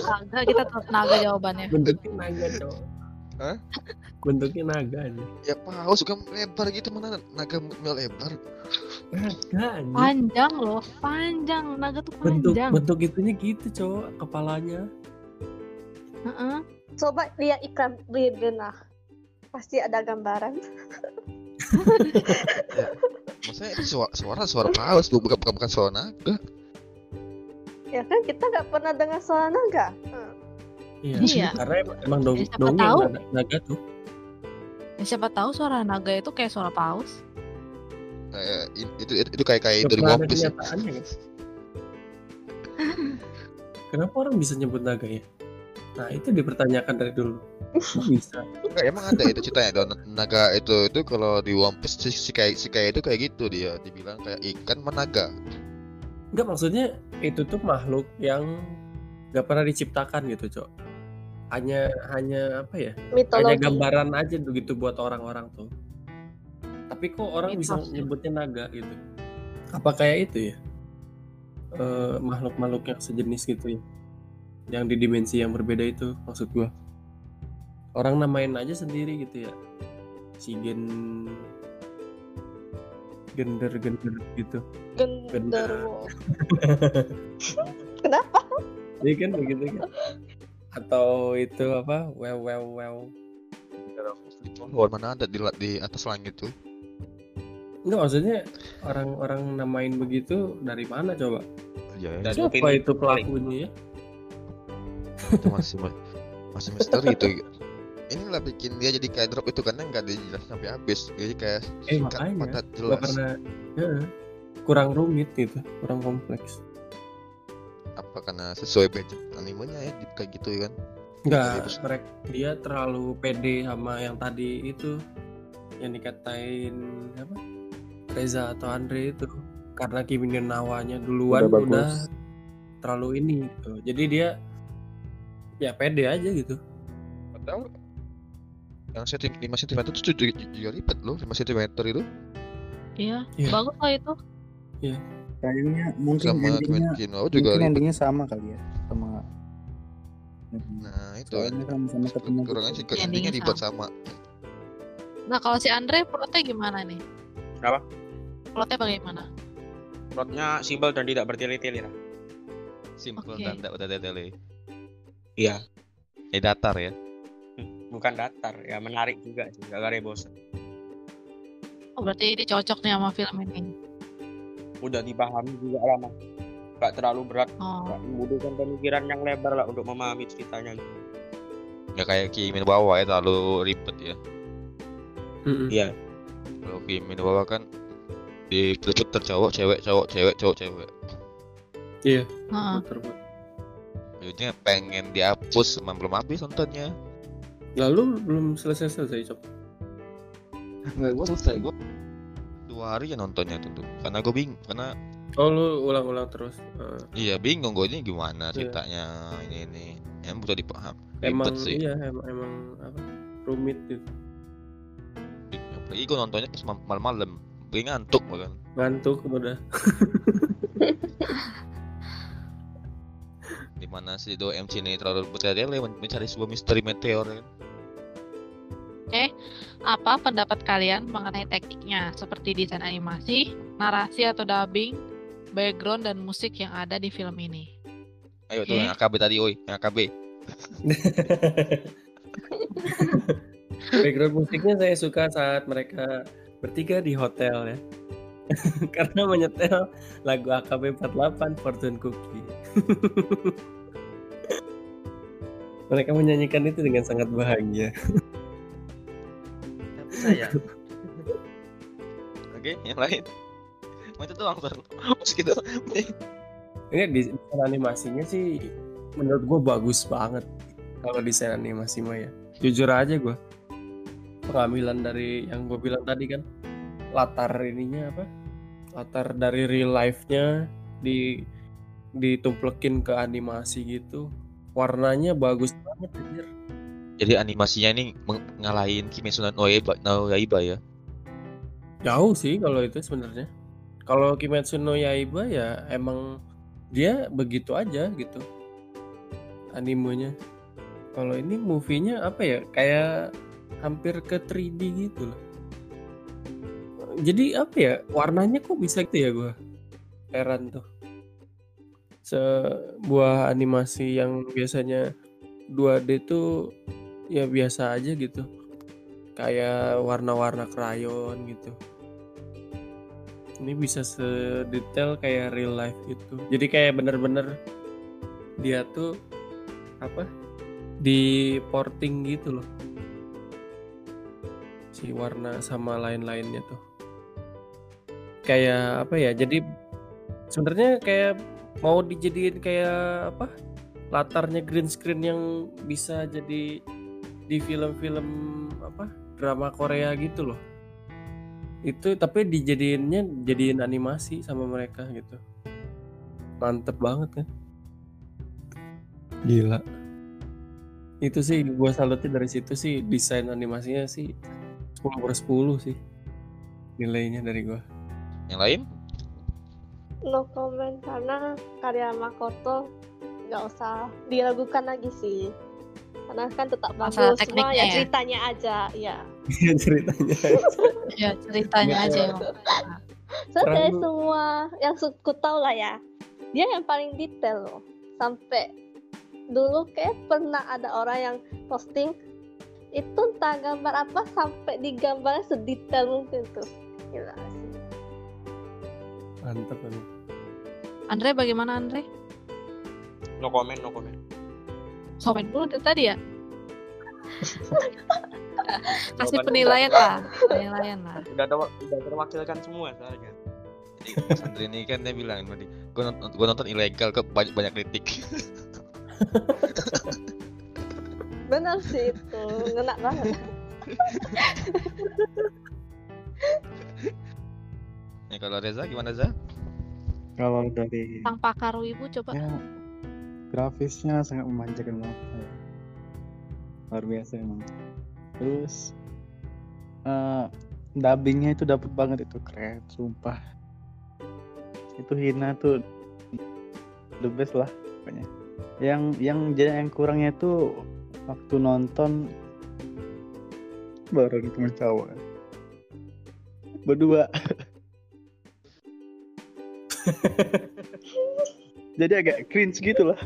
Naga kita tahu naga jawabannya. bentuknya naga cowok Hah? bentuknya naga aja Ya paus kan lebar gitu mana naga mulutnya lebar. naga anjing. Panjang loh, panjang. Naga tuh bentuk panjang. bentuk itunya gitu cowok kepalanya Heeh. Coba lihat iklan Bridena. Pasti ada gambaran. <laughs> Maksudnya itu suara suara, suara paus bukan bukan, bukan suara naga. Ya kan kita nggak pernah dengar suara naga. Hmm. iya, Iya. karena emang, dong Ya, siapa dongeng tahu. naga, tuh Ya, siapa tahu suara naga itu kayak suara paus. Kayak i- itu itu, itu kayak kayak dari One Piece. ya. <laughs> kenapa orang bisa nyebut naga ya nah itu dipertanyakan dari dulu. Bisa? Enggak, emang ada itu ceritanya don. Naga itu itu kalau di One Piece si, si kayak si kayak itu kayak gitu dia dibilang kayak ikan menaga. Enggak maksudnya itu tuh makhluk yang nggak pernah diciptakan gitu cok. Hanya hanya apa ya? Hanya Mitologi. gambaran aja tuh gitu buat orang-orang tuh. Tapi kok orang bisa Mitos. nyebutnya naga gitu? Apa kayak itu ya? Eh, makhluk-makhluk yang sejenis gitu ya yang di dimensi yang berbeda itu maksud gua. Orang namain aja sendiri gitu ya. Si gen gender. Gender. Gitu <laughs> Genderuwo. Kenapa? Iya kan begitu kan. Atau itu apa wow wow wow Oh, mana ada di di atas langit tuh? Enggak maksudnya orang-orang namain begitu dari mana coba? Ya, Dan siapa itu pelakunya ya itu masih masih misteri itu. Inilah bikin dia jadi kayak drop itu karena nggak dijelasin sampai habis. Jadi kayak Eh, singkat, makanya. padat, Gak jelas. pernah ya, kurang rumit gitu kurang kompleks Apa karena sesuai budget animenya ya di- kayak gitu kan? Enggak, Terus. mereka dia terlalu pede sama yang tadi itu yang dikatain apa Reza atau Andre itu karena Kimi Nawanya duluan Udah udah, terlalu ini gitu. Jadi dia ya pede aja gitu. Padahal yang senti 5 cm itu juga, juga ribet loh 5 cm itu Iya, Iya. bagus lah itu. Kayaknya mungkin sama endingnya Kino juga mungkin endingnya sama kali ya sama Nah itu soalnya kan sama ketemu kurangnya sih Endingnya endingnya dibuat sama. Nah, kalau si Andre plotnya gimana nih? Apa? Plotnya bagaimana? Plotnya simpel dan tidak bertele-tele lah. Simple Oke. dan tidak udah tele. Iya. Eh datar ya. Bukan datar, ya menarik juga sih, gak kare bosan. Oh, berarti ini cocok nih sama film ini. Udah dipahami juga lama. Gak terlalu berat, Oh, gak membutuhkan pemikiran yang lebar lah untuk memahami ceritanya. Nggak kayak Kimi no Bawa ya terlalu ribet ya. Iya. Kalau Kimi no Bawa kan diputer cowok cewek cowok cewek cowok cewek. Iya, heeh. puter puter. Jadinya pengen dihapus emang belum habis nontonnya. Lalu belum selesai selesai cok. Nggak, gue selesai gue dua hari ya nontonnya tentu karena gue bingung karena Oh lu ulang-ulang terus. Eh, iya bingung gue ini gimana Iya. ceritanya ini ini yang butuh dipaham emang ribet sih iya emang, emang apa rumit gitu. apalagi gue nontonnya pas mal- malam-malam gue ngantuk bahkan Ngantuk udah. <laughs> di mana si do MC ini terlalu bertele-tele men- mencari sebuah misteri meteor kan Apa pendapat kalian mengenai tekniknya seperti desain animasi, narasi atau dubbing, background dan musik yang ada di film ini? ayo tuh Oke. yang AKB tadi oi yang AKB <laughs> Background musiknya saya suka saat mereka bertiga di hotel ya. <laughs> Karena menyetel lagu AKB 48 Fortune Cookie. <laughs> mereka menyanyikan itu dengan sangat bahagia. tapi saya oke yang lain Mau itu doang Sar. Terus gitu Ini desain animasinya sih menurut gue bagus banget. Kalau desain animasi mah ya. Jujur aja gue. Pengambilan dari yang gue bilang tadi kan latar ininya apa? Latar dari real life-nya di ditumplekin ke animasi gitu. Warnanya bagus banget anjir. Jadi animasinya ini ngalahin Kimetsu no Yaiba, no Yaiba ya. Jauh sih kalau itu sebenarnya. Kalau Kimetsu no Yaiba ya emang dia begitu aja gitu. Animenya. Kalau ini movie-nya apa ya? Kayak hampir ke 3D gitu loh. Jadi apa ya? Warnanya kok bisa gitu ya gua? Heran tuh. Sebuah animasi yang biasanya 2D tuh ya biasa aja gitu. Kayak warna-warna krayon gitu. Ini bisa sedetail kayak real life gitu. Jadi kayak bener-bener dia tuh apa? Di porting gitu loh. Si warna sama lain-lainnya tuh. Kayak apa ya? Jadi sebenarnya kayak mau dijadiin kayak apa latarnya green screen yang bisa jadi di film-film apa drama Korea gitu loh. Itu tapi dijadiinnya jadiin animasi sama mereka gitu. Mantep banget kan? Gila. Itu sih gua salutnya dari situ sih desain animasinya sih 10 per 10 sih. Nilainya dari gua. Yang lain? No comment karena karya Makoto nggak usah diragukan lagi sih. Karena kan tetap Masalah bagus, cuma tekniknya ya ya? ceritanya aja, ya. Iya ceritanya <laughs> Ya ceritanya aja emang. So dari semua yang ku tahu lah ya, dia yang paling detail loh. Sampai dulu kayak pernah ada orang yang posting itu entah gambar apa sampai digambarnya sedetail mungkin tuh. Gila sih. mantep emang Andre bagaimana Andre? No comment, no comment. Komen dulu dari tadi ya. <laughs> Kasih penilaian lah, penilaian lah. Udah ada udah terwakilkan semua soalnya. Jadi Sandri ini kan dia bilang tadi, gue nonton, gua nonton ilegal kok banyak banyak kritik. <laughs> Benar sih itu, ngena banget. <laughs> ya kalau Reza gimana Reza? Kalau dari Sang pakar wibu coba. ya grafisnya sangat memanjakan mata ya. luar biasa emang. Terus eh dubbingnya itu dapet banget itu keren sumpah. Itu Hina tuh the best lah pokoknya. Yang yang jadi yang kurangnya itu waktu nonton bareng temen cowok berdua <laughs> <laughs> jadi agak cringe gitu lah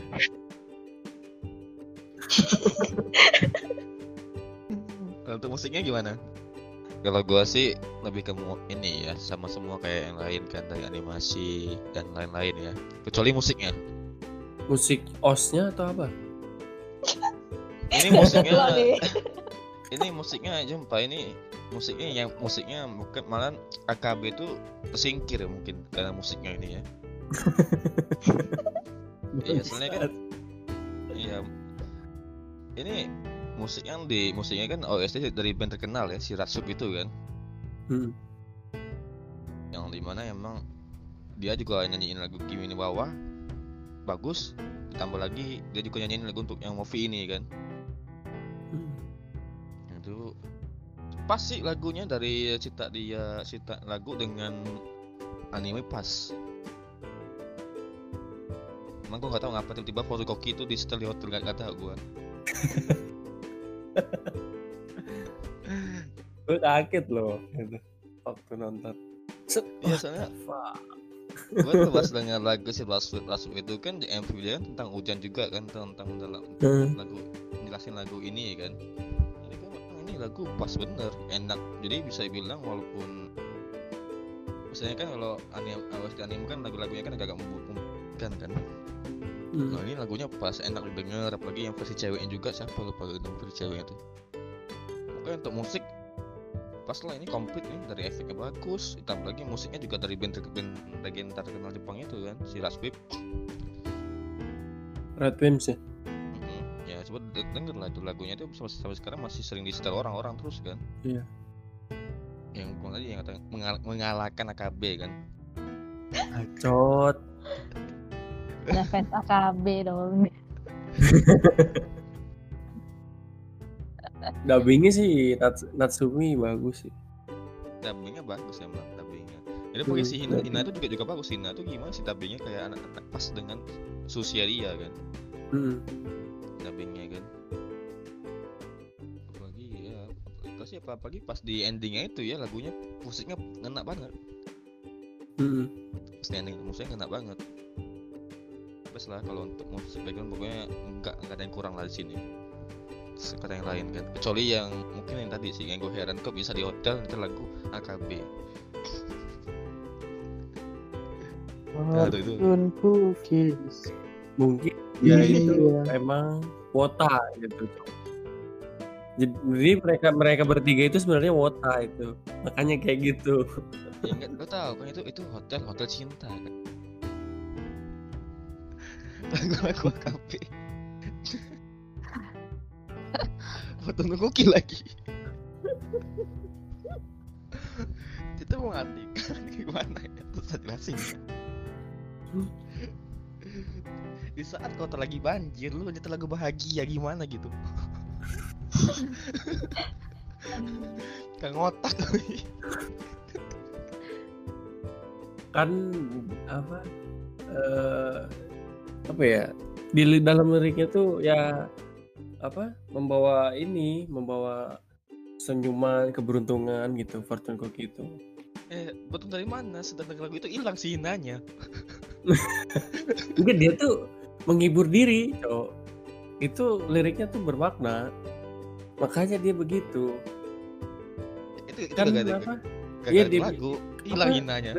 Kalau untuk musiknya gimana? Kalau gua sih lebih ke ini ya sama semua kayak yang lain kan dari animasi dan lain-lain ya. Kecuali musiknya. musik osnya atau apa Ini musiknya <laughs> ini musiknya jumpa ini musiknya yang musiknya bukan malah AKB itu tersingkir ya mungkin karena musiknya ini ya. <laughs> Iya, soalnya kan iya ini musik yang di musiknya kan OST dari band terkenal ya si Ratsup itu kan Hmm. yang di mana emang dia juga nyanyiin lagu Kimi ni Wawa bagus tambah lagi dia juga nyanyiin lagu untuk yang movie ini kan pas sih lagunya dari cita dia cita lagu dengan anime pas. Emang gua nggak tahu ngapa tiba-tiba Furukoki itu di setel di hotel nggak nggak tahu gua. Gue kaget loh gitu, waktu nonton. Wah, soalnya gue tuh pas dengar lagu si Last Week Last Week itu kan di MV dia kan tentang hujan juga kan tentang dalam Hmm. lagu jelasin lagu ini kan. gue ini lagu pas bener enak. Jadi bisa bilang walaupun misalnya kan kalau anime OST anime kan lagu-lagunya kan agak membutuhkan kan. Hmm. nah ini lagunya pas enak didengar. Apalagi yang versi ceweknya juga siapa lupa itu versi ceweknya tuh. Oke untuk musik pas lah ini komplit nih. Dari efeknya bagus ditambah lagi musiknya juga dari band, band legend terkenal Jepang itu kan si Rasbib Red Wimps ya denger lah itu lagunya itu sampai, sampai sekarang masih sering di setel orang-orang terus kan Iya. yang gua tadi yang kata mengal- mengalahkan AKB kan Acot Ada fans AKB dong. <laughs> dubbingnya sih Nats- Natsumi bagus sih dubbingnya bagus emang dubbingnya jadi pakai si Hina. Hina itu juga juga bagus Hina tuh gimana sih dubbingnya kayak anak-anak pas dengan usia dia kan Hmm. dubbingnya kan sih apa apalagi pas di endingnya itu ya lagunya musiknya ngena banget. Hmm. pas ending musiknya ngena banget. Bes lah kalau untuk musik background pokoknya enggak enggak ada yang kurang lah di sini. Kata yang lain kan. Kecuali yang mungkin yang tadi sih yang gue heran kok bisa di hotel itu lagu AKB Nah, itu- mungkin ya Iya. itu emang wota gitu jadi mereka mereka bertiga itu sebenarnya wota itu. Makanya kayak gitu. Ya enggak lo tau kan itu itu hotel hotel cinta kan. Lagu-lagu AKB foto nungguki lagi. Kita mau ngartikan gimana ya? Terus jelasin di saat kota lagi banjir lu nyetel lagu bahagia gimana gitu Kang otak kan apa eh apa ya di dalam liriknya tuh ya apa membawa ini membawa senyuman keberuntungan gitu fortune cookie itu. Eh betul dari mana? Sedangkan lagu itu hilang sih hinanya enggak <laughs> dia tuh menghibur diri cowok. Itu liriknya tuh bermakna makanya dia begitu. Itu itu kan gak ada apa? gak iya, ada dia- lagu. hilang hinanya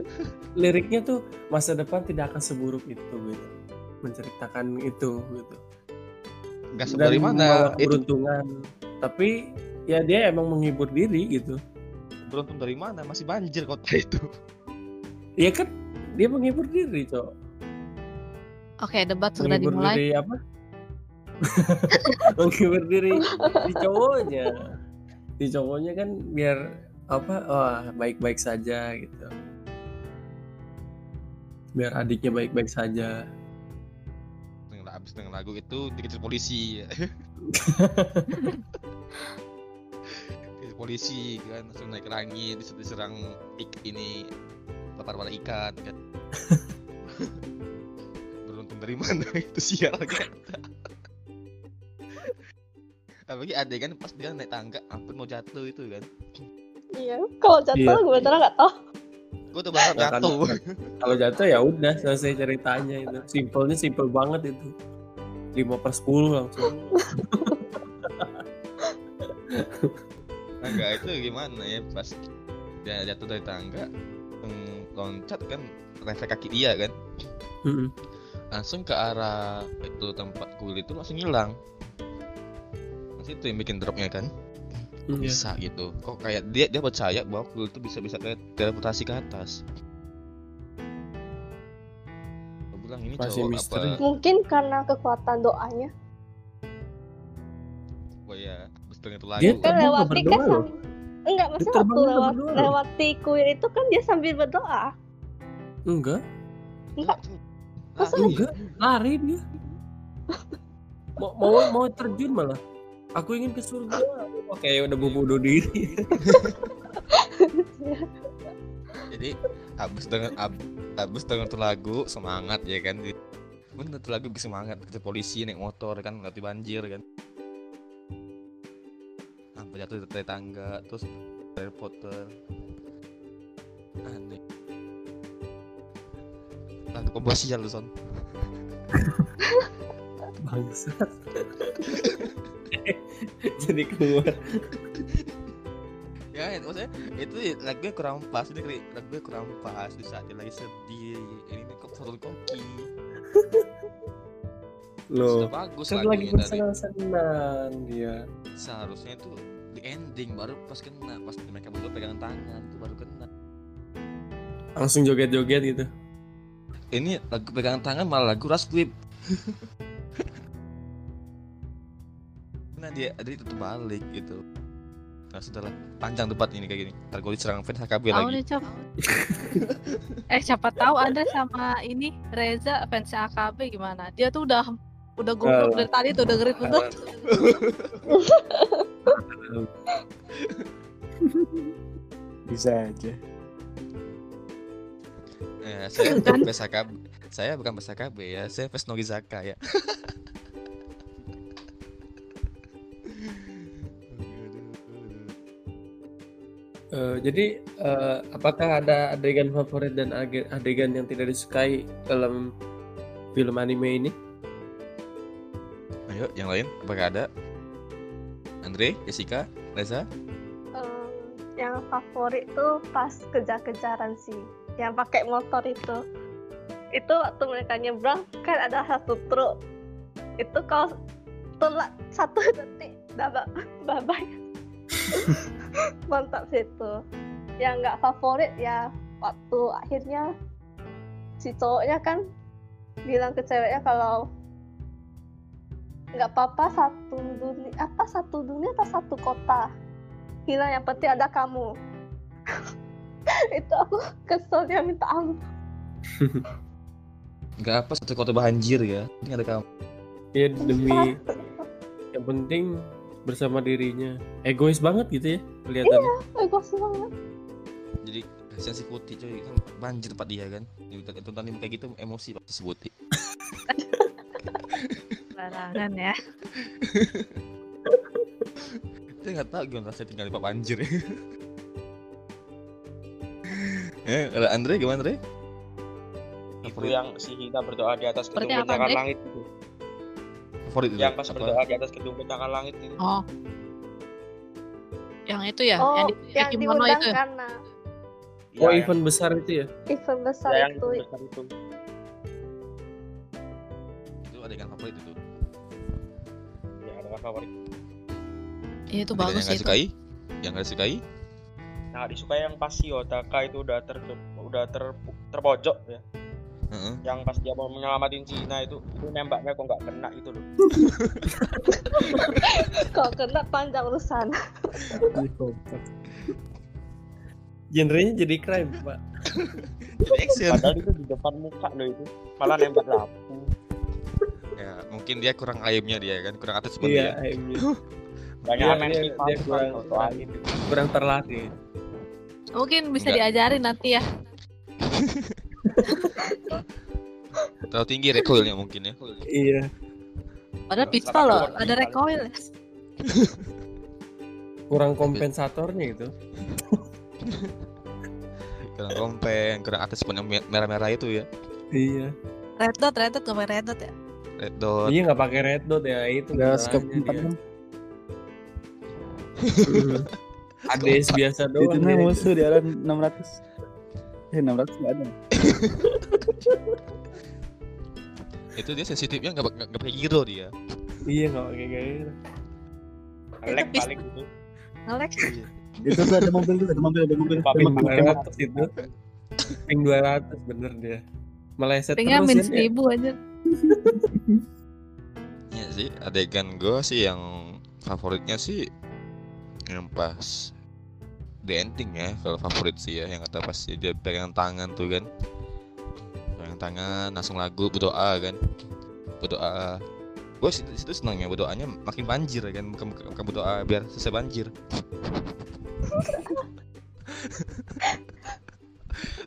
liriknya tuh masa depan tidak akan seburuk itu gitu. Menceritakan itu gitu. Gak Dan dari membawa mana itu keberuntungan. Tapi ya dia emang menghibur diri gitu. Beruntung dari mana? Masih banjir kota itu. Ya kan? Dia menghibur diri cowok Oke, debat sudah dimulai. diri apa <laughs> menghibur diri di cowoknya. Di cowoknya kan biar apa wah baik-baik saja gitu. Biar adiknya baik-baik saja. Dengan abis dengan lagu itu dikejar polisi. <laughs> Dikejar polisi kan langsung naik ke langit dis- diserang ik ini lapar pada ikan kan. <laughs> Beruntung dari mana itu sial kan apalagi ada kan pas dia naik tangga ampun mau jatuh itu kan. Iya, kalau jatuh Iya. gue beneran nggak tahu. gue tuh bakal Ya kan, jatuh. <laughs> kalau jatuh ya udah selesai ceritanya itu. Simpelnya simpel banget itu. 5 per 10 langsung. <laughs> Enggak itu gimana ya pas dia jatuh dari tangga loncat kan refleks kaki dia kan. Langsung ke arah itu tempat kuil itu langsung hilang itu yang bikin dropnya kan? Kok Iya. bisa gitu. Kok kayak dia dia percaya bahwa kuil itu bisa bisa kayak teleportasi ke atas. Bilang ini Masih cowok misteri. apa? Mungkin karena kekuatan doanya. oh ya dengar itu Dia lagu Kan lewati kan Enggak, maksudnya waktu lewat lewati kuil itu kan dia sambil berdoa. enggak. Enggak. Masa Lari. enggak. Lari dia. <laughs> Mau mau mau terjun malah aku ingin ke surga. Kayak udah mau bunuh diri. <laughs> Jadi habis dengan ab- habis dengan tuh lagu semangat ya kan. Bener tuh lagu bikin semangat. Ke polisi naik motor kan ngerti banjir kan. Sampai jatuh dari tangga terus Harry Potter. Aneh. Lagu komersial lu son <laughs> bangsat <laughs> jadi keluar. Ya itu maksudnya itu lagunya kurang pas ini kali- lagunya kurang pas di saat dia lagi sedih ini nih kok foto koki. Loh. Sudah bagus kan lagi bersenang-senang dia. Seharusnya itu di ending baru pas kena pas mereka berdua pegangan tangan tuh baru kena. Langsung joget-joget gitu. Ini lagu pegangan tangan malah lagu Whip <laughs> nah dia ada itu balik gitu nah sudahlah panjang debat ini kayak gini ntar gue diserang fans HKB Tahu lagi nih, <laughs> eh, siapa tahu Anda sama ini Reza fans AKB gimana? Dia tuh udah udah goblok dari tadi tuh dengerin tahu. <laughs> Bisa aja. Eh, saya Kan? bukan PSKB. Saya bukan PSKB ya, saya Pes Nogizaka ya. <laughs> Eh, jadi eh, apakah ada adegan favorit dan age- adegan yang tidak disukai dalam film anime ini? Ayo, yang lain apakah ada? Andre, Jessica, Reza? Em, yang favorit tuh pas kejar-kejaran sih yang pakai motor itu itu waktu mereka nyebrang kan ada satu truk itu kalau telat satu <laughs> detik babak babak <laughs> mantap sih itu yang nggak favorit ya waktu akhirnya si cowoknya kan bilang ke ceweknya kalau nggak apa-apa satu dunia apa satu dunia atau satu kota hilang yang penting ada kamu <laughs> itu aku kesel dia minta ampun <laughs> Enggak apa satu kota banjir ya. Ini ada kamu. Ya demi yang penting bersama dirinya. Egois banget gitu ya kelihatannya. egois banget Jadi kasihan si Putih coy kan banjir tempat dia kan. Itu tadi kayak gitu emosi pak si Putih. <laughs> Barangan ya. <laughs> Dia nggak tahu gimana rasanya tinggal di tempat banjir. <laughs> eh, kalau Andre gimana Andre? itu yang si Hina berdoa di atas gedung langit itu favorit itu yang pas apa? berdoa di atas gedung pencakar langit itu Oh. Yang itu ya, oh yang di yang kimono itu. ya? karena Oh Ya, yang- event besar itu ya? event besar ya, yang itu itu besar itu Itu adegan favorit itu. ya ada favorit Iya itu Adegan bagus yang nggak itu. sukai? Yang nggak disukai? nah disukai yang pas si Yotaka itu udah ter udah ter terpojok ya Heeh. yang pas dia mau menyelamatin Cina itu itu nembaknya kok nggak kena itu loh <laughs> kalau kena panjang urusan Genrenya jadi crime, Pak. Jadi action. padahal itu di depan muka loh itu malah nembak lampu ya, mungkin dia kurang ayamnya dia kan, kurang atas Iya, dia. aimnya. <laughs> banyak Dia, amen dia, dia kurang, kurang, kurang terlatih. Mungkin bisa Enggak. diajarin nanti ya. <laughs> Terlalu tinggi recoilnya mungkin ya. Iya. Padahal Kurang pistol loh, ada recoil. Kurang kompensatornya itu. Kurang kompeng, kurang atas pun yang me- merah-merah itu ya. Iya. Red dot, red dot, nggak pakai red dot ya? Red dot. Iya nggak pakai red dot ya itu. Udah skip empat? ADS biasa doang. Itu dia. mah musuh di alam 600. Eh 600 nggak ada. Itu dia sensitifnya nggak nggak nggak pakai giro dia. Iya nggak pakai gairah. Elek Itu paling gitu Ngelek. Itu tuh ada mobil tuh, ada mobil, ada mobil. Pakai mobil. 200 itu. Ping 200 bener dia. Meleset terus min ya. seribu aja. Iya sih, adegan gue sih yang favoritnya sih yang pas the ending ya kalau favorit sih ya yang kata pas dia pegang tangan tuh kan tangan langsung lagu berdoa kan berdoa gue situ, situ senang ya berdoanya makin banjir kan bukan, bukan berdoa biar selesai banjir <laughs>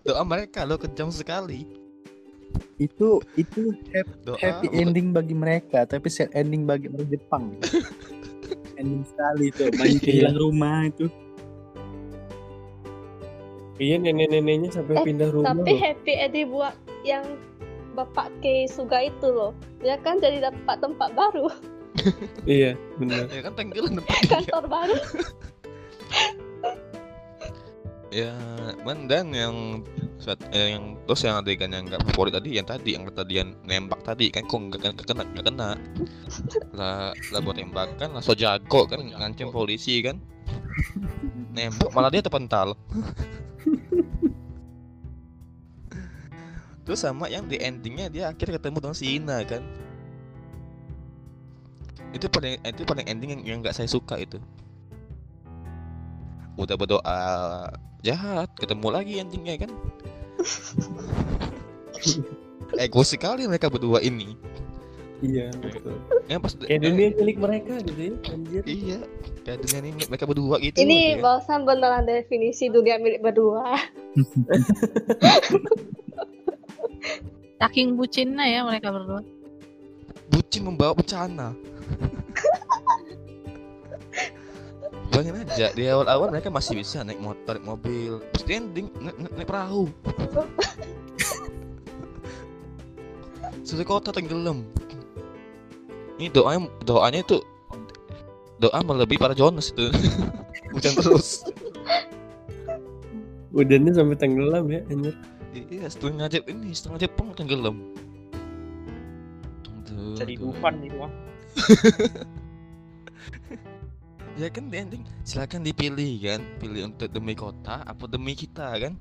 doa mereka lo kejam sekali Itu itu happy, doa happy bukan- ending bagi mereka, tapi sad ending bagi orang Jepang. <laughs> ending sekali itu, <laughs> banyak kehilangan rumah itu. Iya nenek-neneknya sampai Eh, pindah rumah. tapi loh. happy Eddie buat yang bapak Kei Suga itu loh. Dia kan jadi dapat tempat baru. <laughs> Iya benar. ya kan tenggelam dia <laughs> kantor baru. <laughs> Ya, man dan yang saat eh, yang terus yang adegan yang nggak favorit tadi yang tadi yang kata dia nembak tadi kan kok nggak nggak kena nggak kena. Lah lah buat tembakan lah so jago kan ngancem polisi kan. Nembak malah dia terpental terus sama yang di endingnya dia akhirnya ketemu dengan si Ina kan itu paling itu paling ending yang yang nggak saya suka itu udah berdoa jahat ketemu lagi endingnya kan <laughs> ego sekali mereka berdua ini Iya betul. Ya pas Kayak dunia milik mereka gitu ya. Anjir. Iya, kayak dunia ini mereka berdua gitu. Ini aja kan. barusan beneran definisi dunia milik berdua. <laughs> Saking bucinnya ya mereka berdua. bucin membawa bencana. Bayangin aja di awal-awal mereka masih bisa naik motor, naik mobil, terus ending naik, naik, naik perahu. Sudah kota tenggelam. Ini doanya doanya itu doa melebihi para Jonas itu. <laughs> Hujan terus. Udannya sampai tenggelam ya anjir. Iya, setengah Jep ini setengah Jepang tenggelam. Jadi. Dufan nih gua. <laughs> Ya kan di ending silakan dipilih kan, pilih untuk demi kota apa demi kita kan?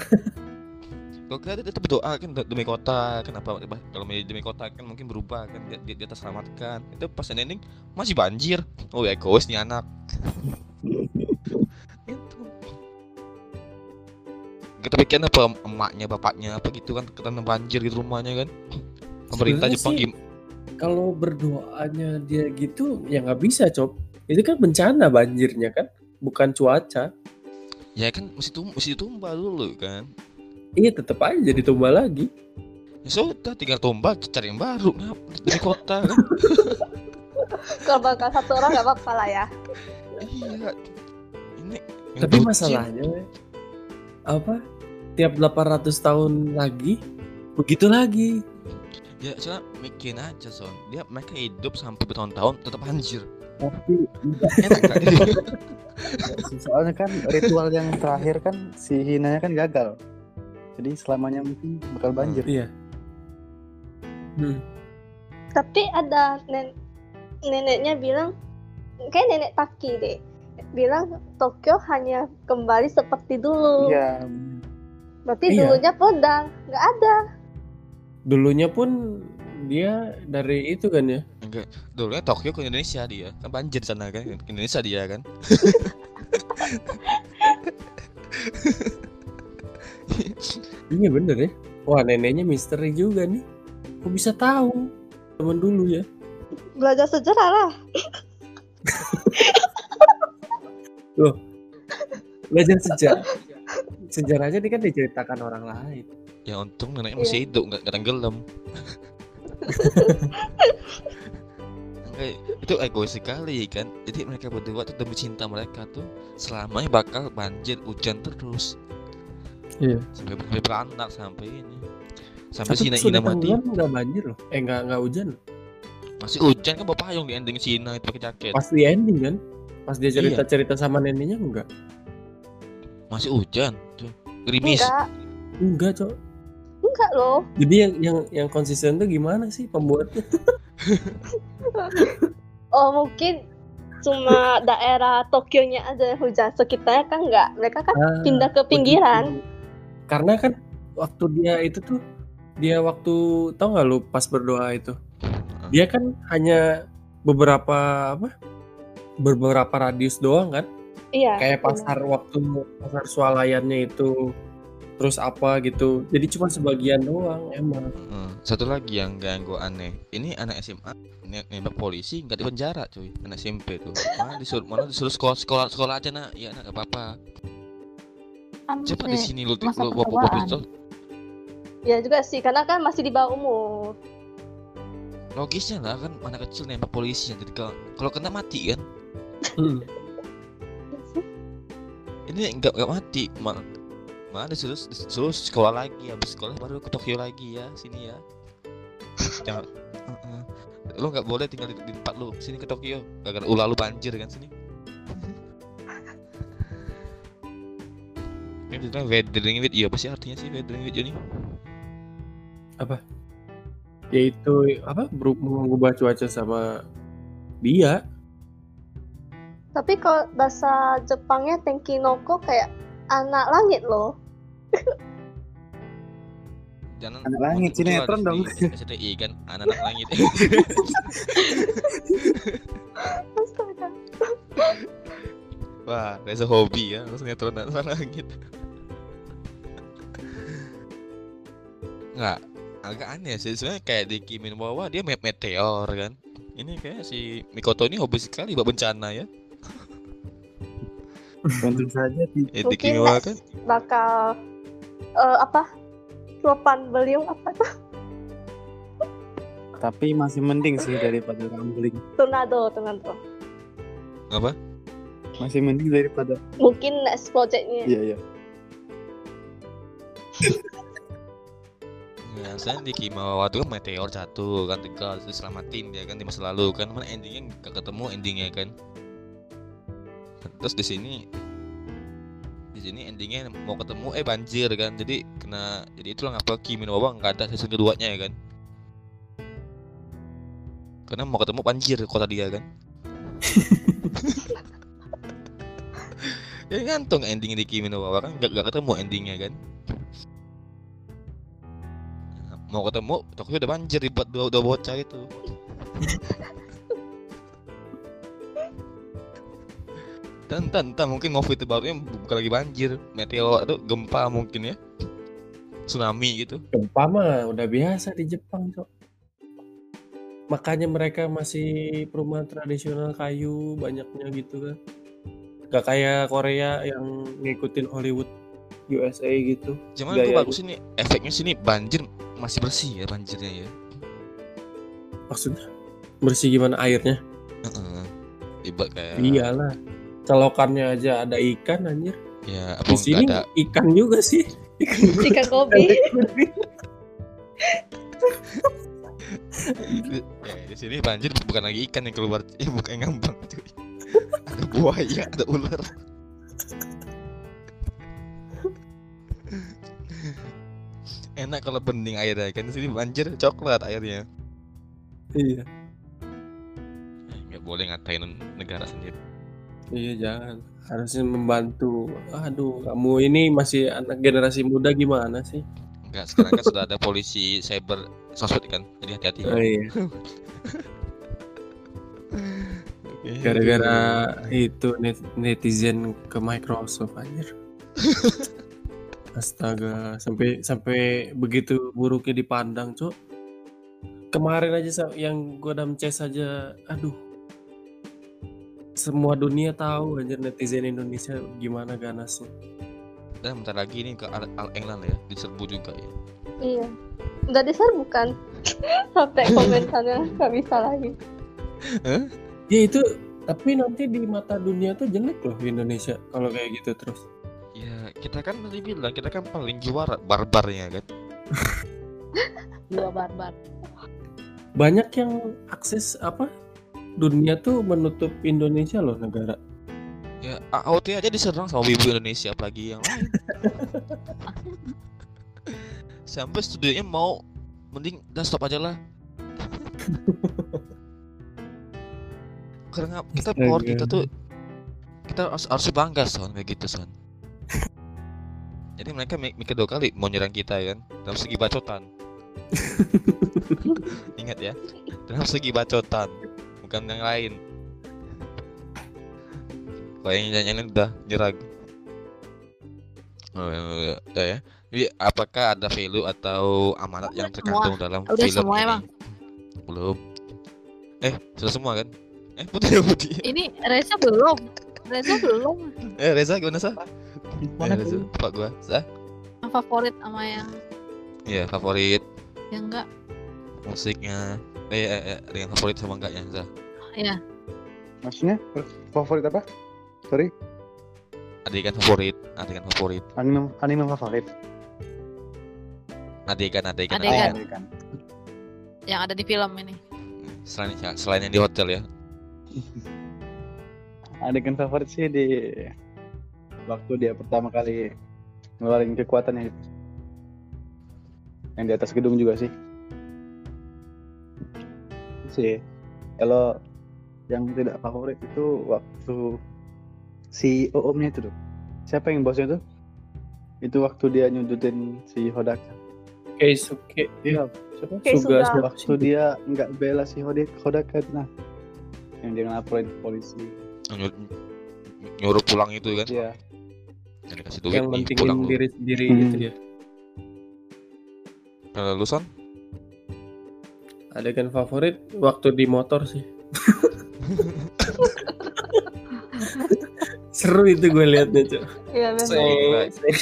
<laughs> Kalau kita tetap berdoa kan de- demi kota, kenapa kalau demi kota kan mungkin berubah kan dia, dia, terselamatkan. Itu pas di ending masih banjir. Oh egois nih anak. <laughs> Kita bikin apa emaknya, bapaknya apa gitu kan kena banjir gitu rumahnya kan. Pemerintah Sebenarnya Jepang sih- gim Kalau berdoanya dia gitu ya nggak bisa cop. Itu kan bencana banjirnya kan, bukan cuaca. ya kan mesti tum mesti ditumbah dulu kan. Iya tetap aja jadi tumbal lagi. Ya sudah tinggal tumbal cari yang baru dari kota kan. <laughs> Kalau bakal satu orang nggak apa-apa lah ya. iya. Ini Tapi masalahnya apa? Tiap 800 tahun lagi begitu lagi. Ya soalnya mikirin aja son. Dia mereka hidup sampai bertahun-tahun tetap banjir. Tapi Enak gitu? <laughs> soalnya kan ritual yang terakhir kan si Hinanya kan gagal. Jadi selamanya mungkin bakal banjir. Iya. Hmm. Tapi ada nen neneknya bilang, kayak nenek Taki deh, bilang Tokyo hanya kembali seperti dulu. Iya. Berarti Iya. dulunya udah nggak ada. Dulunya pun dia dari itu kan ya. Enggak. Dulunya Tokyo ke Indonesia dia. Kan banjir di sana kan. Ke Indonesia dia kan. Iya bener ya. Wah neneknya misteri juga nih. Kok bisa tahu? Temen dulu ya. Belajar sejarah lah. Belajar sejarah. Sejarahnya ini kan diceritakan orang lain. Ya untung neneknya masih Iya. hidup nggak tenggelam. <laughs> Enggak, itu egois sekali kan. Jadi mereka berdua tuh demi cinta mereka tuh selamanya bakal banjir hujan terus. Iya. Sampai sampai beranak sampai ini. Sampai Cina sudah Ina mati. tenggelam nggak banjir loh. Eh nggak nggak hujan. Masih hujan kan bawa payung di ending Cina itu pakai jaket. Pas di ending kan. Pas dia Iya. cerita cerita sama neneknya enggak. Masih hujan tuh. Gerimis. Enggak, Enggak cok. enggak loh. Jadi yang yang yang konsisten tuh gimana sih pembuatnya? <laughs> Oh mungkin cuma daerah Tokyo-nya aja yang hujan sekitarnya kan enggak. Mereka kan Ah, pindah ke pinggiran. begitu. Karena kan waktu dia itu tuh dia waktu tau nggak lu pas berdoa itu dia kan hanya beberapa apa beberapa radius doang kan Iya. kayak benar. pasar waktu pasar swalayannya itu terus apa gitu jadi cuma sebagian doang emang Heeh. Satu lagi yang ganggu aneh. Ini anak SMA ne- nembak polisi nggak di penjara cuy. Anak SMP tuh. Malah disuruh malah disuruh sekolah sekolah sekolah aja nak. Ya nak nggak apa-apa. Coba di sini lu lu bawa pistol. Ya juga sih, karena kan masih di bawah umur. Logisnya lah kan anak kecil nembak polisi jadi kalau kalau kena mati kan. Ini nggak nggak mati malah malah disuruh disuruh sekolah lagi habis sekolah baru ke Tokyo lagi ya sini ya. Jangan. Heeh. Lu nggak boleh tinggal di, di tempat lu sini ke Tokyo gara-gara ulah lu banjir kan sini. <laughs> Ini bilang weathering with iya apa sih artinya sih weathering with ini? yaitu apa beru- mengubah cuaca sama dia Tapi kalau bahasa Jepangnya Tenkinoko kayak anak langit loh. Jangan Anak langit, sinetron dong. di SCTI kan anak-anak langit. Astaga. Wah, Reza hobi ya, sinetron anak langit. Enggak, agak aneh sih sebenarnya kayak di Kimi no Wa wa dia me- meteor kan ini kayak si Mikoto ini hobi sekali buat bencana ya Tentu saja eh, Mungkin kan? bakal eh, apa? Luapan beliau apa? Tuh <laughs> tapi masih mending sih daripada rambling. tornado tornado. Apa? Masih mending daripada mungkin next projectnya. Iya iya. <laughs> Ya, saya di Kimi no Wa wa itu kan meteor jatuh kan tegal terus selamatin dia kan di masa lalu kan. Mana endingnya gak ketemu endingnya kan terus di sini di sini endingnya mau ketemu eh banjir kan. Jadi kena jadi itulah ngapa Kimi no nggak ada season keduanya ya kan. Karena mau ketemu banjir kota dia kan. Ya gantung ending di Kimi no kan. Gak, gak ketemu endingnya kan. Mau ketemu Tokyo udah banjir dibuat dua, dua bocah itu dan dan mungkin itu barunya bukan lagi banjir meteor atau gempa mungkin ya tsunami gitu Gempa mah udah biasa di Jepang, Cok. Makanya mereka masih perumahan tradisional kayu banyaknya gitu kan. Gak kayak Korea yang ngikutin Hollywood USA gitu. cuman itu bagus ini efeknya sini banjir masih bersih ya banjirnya ya Maksudnya bersih gimana airnya? Heeh. Ibarat kayak Iyalah. Celokannya aja ada ikan anjir. ya apa Di sini ada? ikan juga sih. Ikan ikan <laughs> kopi. Ya, <laughs> di sini banjir bukan lagi ikan yang keluar. Eh, bukan yang ngambang cuy. Ada buaya ada ular. Enak kalau bening airnya kan di sini banjir coklat airnya. Iya. Eh, nggak boleh ngatain negara sendiri Iya jangan. Harusnya membantu. Aduh, kamu ini masih anak generasi muda gimana sih? enggak sekarang kan sudah ada polisi cyber sosmed kan jadi hati-hati Oh, iya. Gara-gara itu net- netizen ke Microsoft anjir. Astaga, sampai sampai begitu buruknya dipandang, Cok. Kemarin aja yang gua dalam chess aja, aduh. Semua dunia tahu anjir netizen Indonesia gimana ganasnya. dan bentar lagi ini ke Al, Al England ya diserbu juga ya iya udah diserbu kan <laughs> sampai komentarnya nggak bisa lagi Ya itu tapi nanti di mata dunia tuh jelek loh Indonesia kalau kayak gitu terus. ya kita kan tadi bilang kita kan paling juara barbarnya kan <laughs> Dua barbar. Banyak yang akses apa dunia tuh menutup Indonesia loh negara. Ya AOT aja diserang sama wibu Indonesia apalagi yang lain. <laughs> Sampai studionya mau mending udah stop aja lah. Karena kita power kita tuh kita harus harus bangga son kayak gitu son. Jadi mereka mi- mikir dua kali mau nyerang kita kan dalam segi bacotan. <laughs> Ingat ya, dalam segi bacotan bukan yang lain. Kalau yang ini udah nyerang. Oh, ya, udah ya. Jadi apakah ada value atau amanat yang terkandung dalam Udah film semua ini? emang. Belum. Eh, sudah semua kan? Eh, putih <laughs> putih. Ini Reza belum. Reza belum. Eh, Reza gimana sah? Eh, Mana Reza, tuh? Pak gua. Sah? Yang favorit sama yang Iya, favorit yang enggak. musiknya. Eh, eh, eh, yang favorit sama enggaknya, Sah? Ya, Maksudnya favorit apa? Sorry, Adegan favorit, adegan favorit, anime anime favorit. adegan adegan. Adegan. Oh, kan. yang ada di film ini. Selain selain yang di hotel ya. <laughs> Adegan favorit sih di waktu dia pertama kali ngeluarin kekuatannya itu. Yang di atas gedung juga sih. Sih. Kalau yang tidak favorit itu waktu si Oomnya itu tuh. Siapa yang bosnya tuh? Itu waktu dia nyudutin si Hodaka. Keisuke, Iya, siapa? Keisuga. Suga waktu dia nggak bela si Hodaka nah. Yang dia ngelaporin ke polisi. Nyuruh, nyuruh pulang itu kan. Iya. Yang dikasih duit yang nih, mentingin pulang lu. diri sendiri Hmm. gitu ya. Kalau lu Son? adegan favorit waktu di motor sih. <laughs> Seru itu gue liatnya, Cok. Iya. Seng, seng.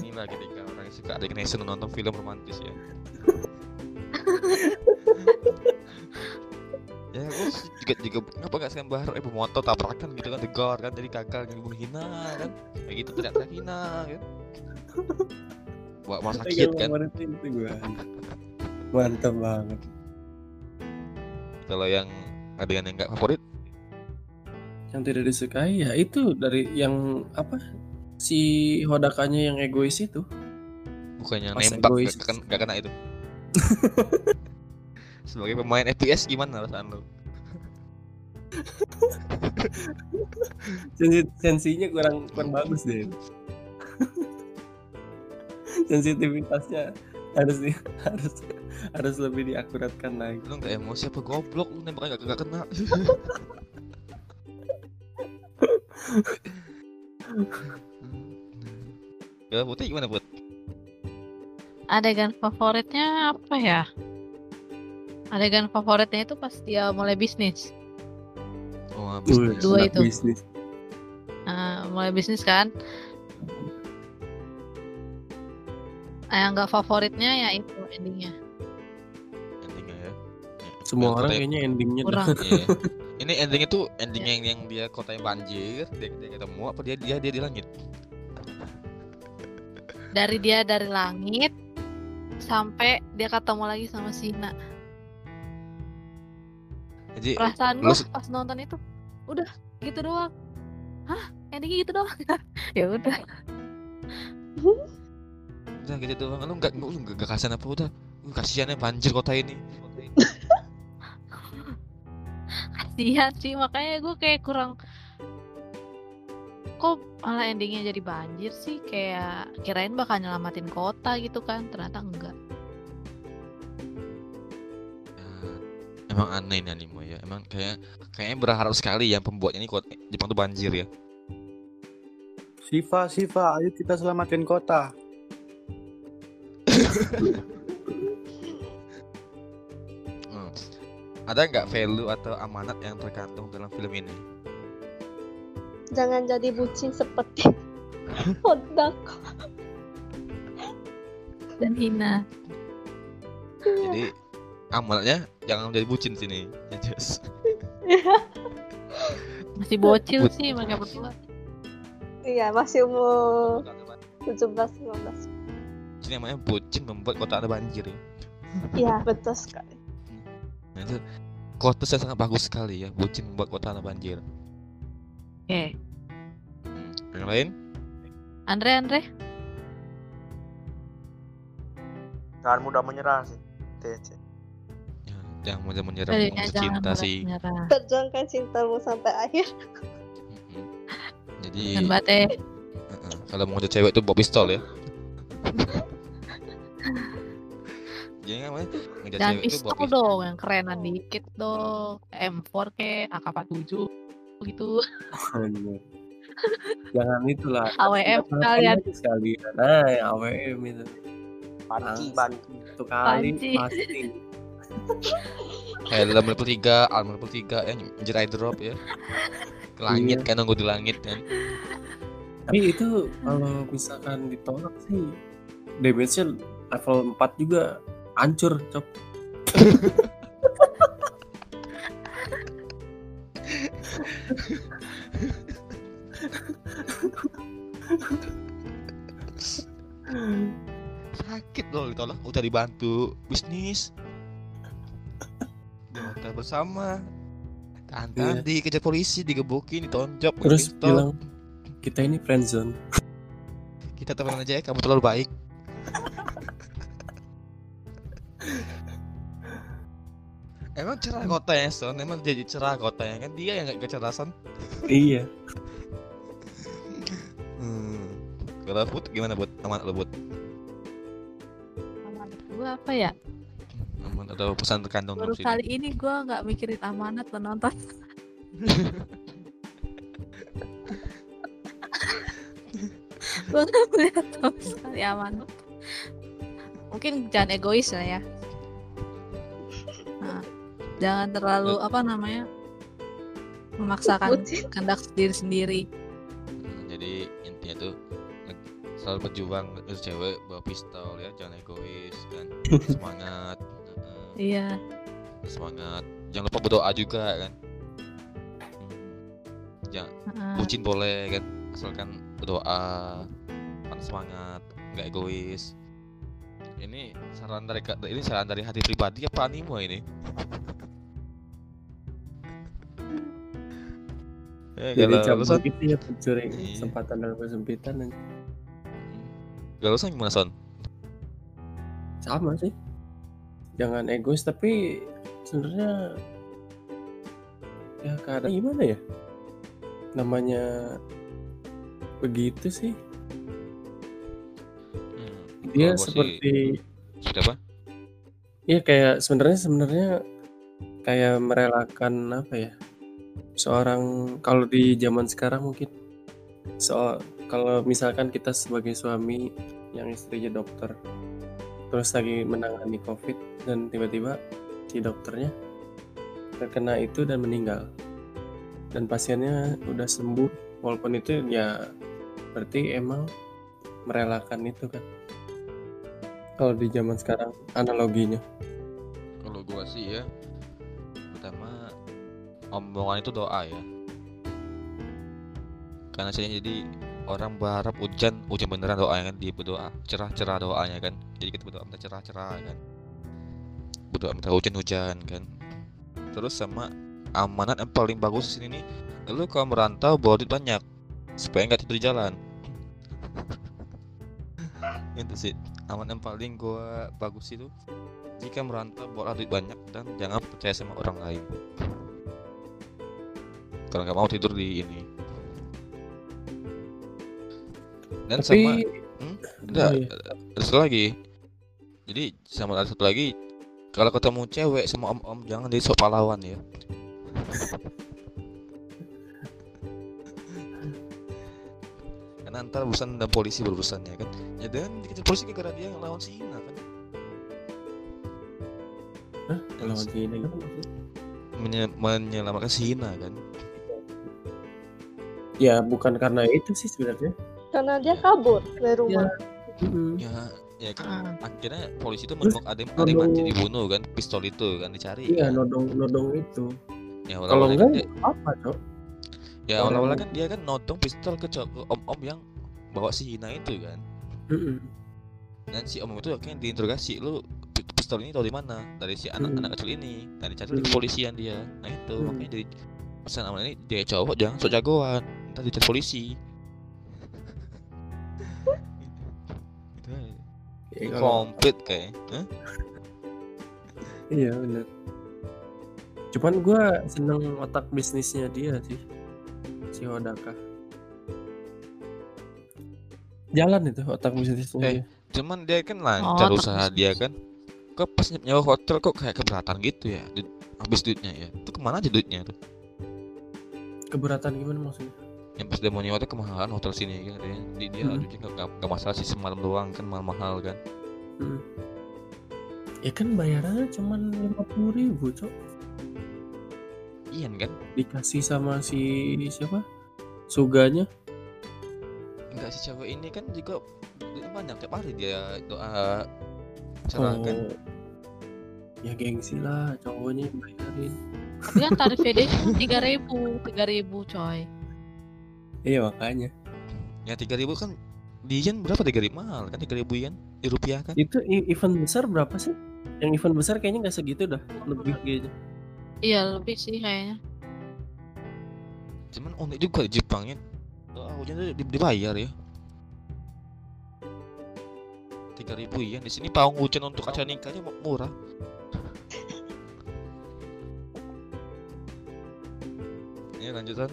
Inilah ketika orang yang suka adegan action nonton film romantis ya. <laughs> ya gue sih juga juga kenapa gak sekarang baru eh motor tabrakan gitu kan tegar kan jadi gagal jadi bunuh hina kan kayak gitu ternyata hina kan buat malah sakit kan. Mantap banget. Kalau yang adegan yang gak favorit Yang tidak disukai ya itu dari yang apa si Hodakanya yang egois itu. bukannya Pas nembak egois. gak, kena, gak kena itu <laughs> sebagai pemain FPS gimana perasaan lu Sensi- sensinya kurang kurang bagus deh. <laughs> Sensitivitasnya harus di, <laughs> harus harus lebih diakuratkan lagi. lu gak emosi apa goblok lu nembaknya gak, gak kena <laughs> ya putih gimana put Adegan favoritnya apa ya? Adegan favoritnya itu pas dia mulai bisnis. oh bisnis Dua itu. Bisnis. Nah, mulai bisnis kan. Yang nggak favoritnya ya itu endingnya. endingnya ya Semua Yang orang kayaknya endingnya Kurang. Iya. ini <laughs> endingnya tuh ending yang yang dia kotanya banjir dia, dia ketemu apa dia dia dia di langit Dari dia dari langit sampai dia ketemu lagi sama Sina. jadi Perasaan lu gue pas nonton itu udah gitu doang. Hah? Endingnya gitu doang. <laughs> ya udah. <laughs> udah gitu doang. Lu nggak lu nggak nggak kasihan apa udah? Lu kasihannya banjir kota ini. <laughs> Kasihan sih makanya gue kayak kurang kok malah endingnya jadi banjir sih? Kayak kirain bakal nyelamatin kota gitu kan? Ternyata enggak. Ya, emang aneh ini anime ya. Emang kayak kayaknya berharap sekali ya pembuatnya ini kota Jepang tuh banjir ya. Siva, Siva, ayo kita selamatin kota. Hmm. ada nggak value atau amanat yang terkandung dalam film ini Jangan jadi bucin seperti <laughs> Hodako. dan hina jadi amanatnya jangan menjadi bucin sini ya Jess <laughs> masih bocil sih mereka berdua Iya, masih umur 17 19. Ini namanya bucin membuat kota anda banjir ya Iya, betul sekali. Nah, itu quotes yang sangat bagus sekali ya bucin membuat kota anda banjir oke Hmm. yang lain Andre Andre Jangan mudah menyerah sih. TC. ya, jangan mudah menyerah jangan cinta mudah sih menyerah. Perjuangkan cintamu sampai akhir. Mhm. jadi dan bate uh-uh, kalau mau ngajak cewek tuh bawa pistol ya jangan cewek tuh pistol dong yang kerenan dikit dong M4 ke AK47 gitu. Jangan itulah. AWM sekalian. aja sekalian. Nah, yang AWM itu. Panci, panci. Satu kali pasti. helm level 3 arm level 3 ya eye drop ya ke langit Iya. kan nunggu di langit kan Tapi itu kalau misalkan ditolak sih damage-nya level 4 juga hancur, cop. sakit loh ditolak udah dibantu bisnis Kita bersama Tahan-tahan Iya. dikejar polisi, digebukin, ditonjok, Terus pistol. bilang kita ini friendzone. kita temenan aja ya, kamu terlalu baik. Emang cerah kotanya Son, emang jadi cerah kotanya kan dia yang gak kecerdasan. iya. Hmm. Kalau Put gimana buat aman lo buat amanat gue apa ya aman ada pesan terkandung baru dalam sini. kali ini gue nggak mikirin amanat penonton <laughs> gue nggak melihat sama sekali amanat mungkin jangan egois lah ya jangan terlalu apa namanya memaksakan kehendak diri sendiri. Hmm, jadi intinya tuh selalu berjuang ke cewek bawa pistol ya jangan egois kan. <laughs> Semangat. Iya. Semangat. Jangan lupa berdoa juga kan. Hmm, jangan heeh. bucin boleh kan asalkan berdoa kan semangat nggak egois. Ini saran dari ini saran dari hati pribadi apa animo ini Eh, Jadi kalau cabut gitu ya pencuri Iya. kesempatan dalam kesempitan dan kalau Son gimana Son? sama sih. Jangan egois tapi sebenarnya ya kadang gimana ya? Namanya begitu sih. Hmm, Dia sih- seperti seperti apa? Iya kayak sebenarnya sebenarnya kayak merelakan apa ya seorang kalau di zaman sekarang mungkin soal kalau misalkan kita sebagai suami yang istrinya dokter terus lagi menangani covid dan tiba-tiba si dokternya terkena itu dan meninggal. Dan pasiennya udah sembuh walaupun itu ya berarti emang merelakan itu kan. Kalau di zaman sekarang analoginya. Kalau gua sih ya pertama omongan itu doa ya. Karena saya jadi orang berharap hujan hujan beneran doanya kan dia berdoa cerah-cerah doanya kan. Jadi kita berdoa minta cerah-cerah kan. Berdoa minta hujan-hujan kan. Terus sama amanat yang paling bagus di sini nih lu kalau merantau bawa duit banyak supaya nggak tidur di jalan. <laughs> Itu sih aman yang paling gua bagus itu. Jika merantau bawa duit banyak dan jangan percaya sama orang lain kalau nggak mau tidur di ini. Dan sama tapi hmm, enggak Oh, iya. ada satu lagi. Jadi sama ada satu lagi kalau ketemu cewek sama om-om jangan jadi sok pahlawan ya. <laughs> Karena ntar urusan dan polisi berurusan ya kan? Ya dan dikejar polisi gara dia ngelawan si Ina kan? Hah? lawan si gimana maksudnya? Menye- menyelamatkan si Ina kan ya bukan karena itu sih sebenarnya Karena dia kabur dari rumah. Mm-mm. ya ya kan Ah. akhirnya polisi itu menemukan ada ada yang dibunuh kan pistol itu kan dicari iya kan. nodong nodong itu ya kalau enggak kan dia, ya apa cok ya awal-awalnya kan dia kan nodong pistol ke om-om yang bawa si Ina itu kan Mm-mm. dan si om itu akhirnya diinterogasi lu pi- pistol ini tahu di mana dari si anak Hmm. anak kecil ini dan dicari di Hmm. kepolisian dia nah itu makanya jadi pesan aman ini dia cowok jangan sok jagoan ntar dicari polisi. Aja. Ya, kalau- komplit kayak iya benar cuman gua seneng otak bisnisnya dia sih si Hodaka. Jalan itu otak bisnisnya Eh, dia. cuman dia kan lancar Oh, usaha terus- dia kan. Kok pas nyewa hotel kok kayak keberatan gitu ya duit, habis duitnya ya. Itu ke mana aja duitnya tuh keberatan gimana maksudnya? Yang pas nyewa tuh kemahalan hotel sini kan dia dia, dia Hmm. duitnya nggak nggak masalah sih semalam doang kan mahal mahal kan. Mm. ya kan bayarannya cuman lima puluh ribu cok. Iya kan? Dikasih sama si siapa? Suganya. Enggak si cewek ini kan juga banyak tiap hari dia doa cerah kan. Oh. ya gengsi lah cowoknya bayarin Tapi kan tarifnya dia cuma tiga ribu, tiga ribu coy. iya makanya. Ya tiga ribu kan di yen berapa? tiga ribu mahal kan tiga ribu yen di rupiah kan? Itu event besar berapa sih? Yang event besar kayaknya nggak segitu dah lebih kayaknya. Iya lebih sih kayaknya. cuman unik juga di Jepangnya. Doa hujan tuh di- dibayar ya. tiga ribu yen. Di sini pawang hujan untuk acara nikahnya mu- murah ya lanjutan.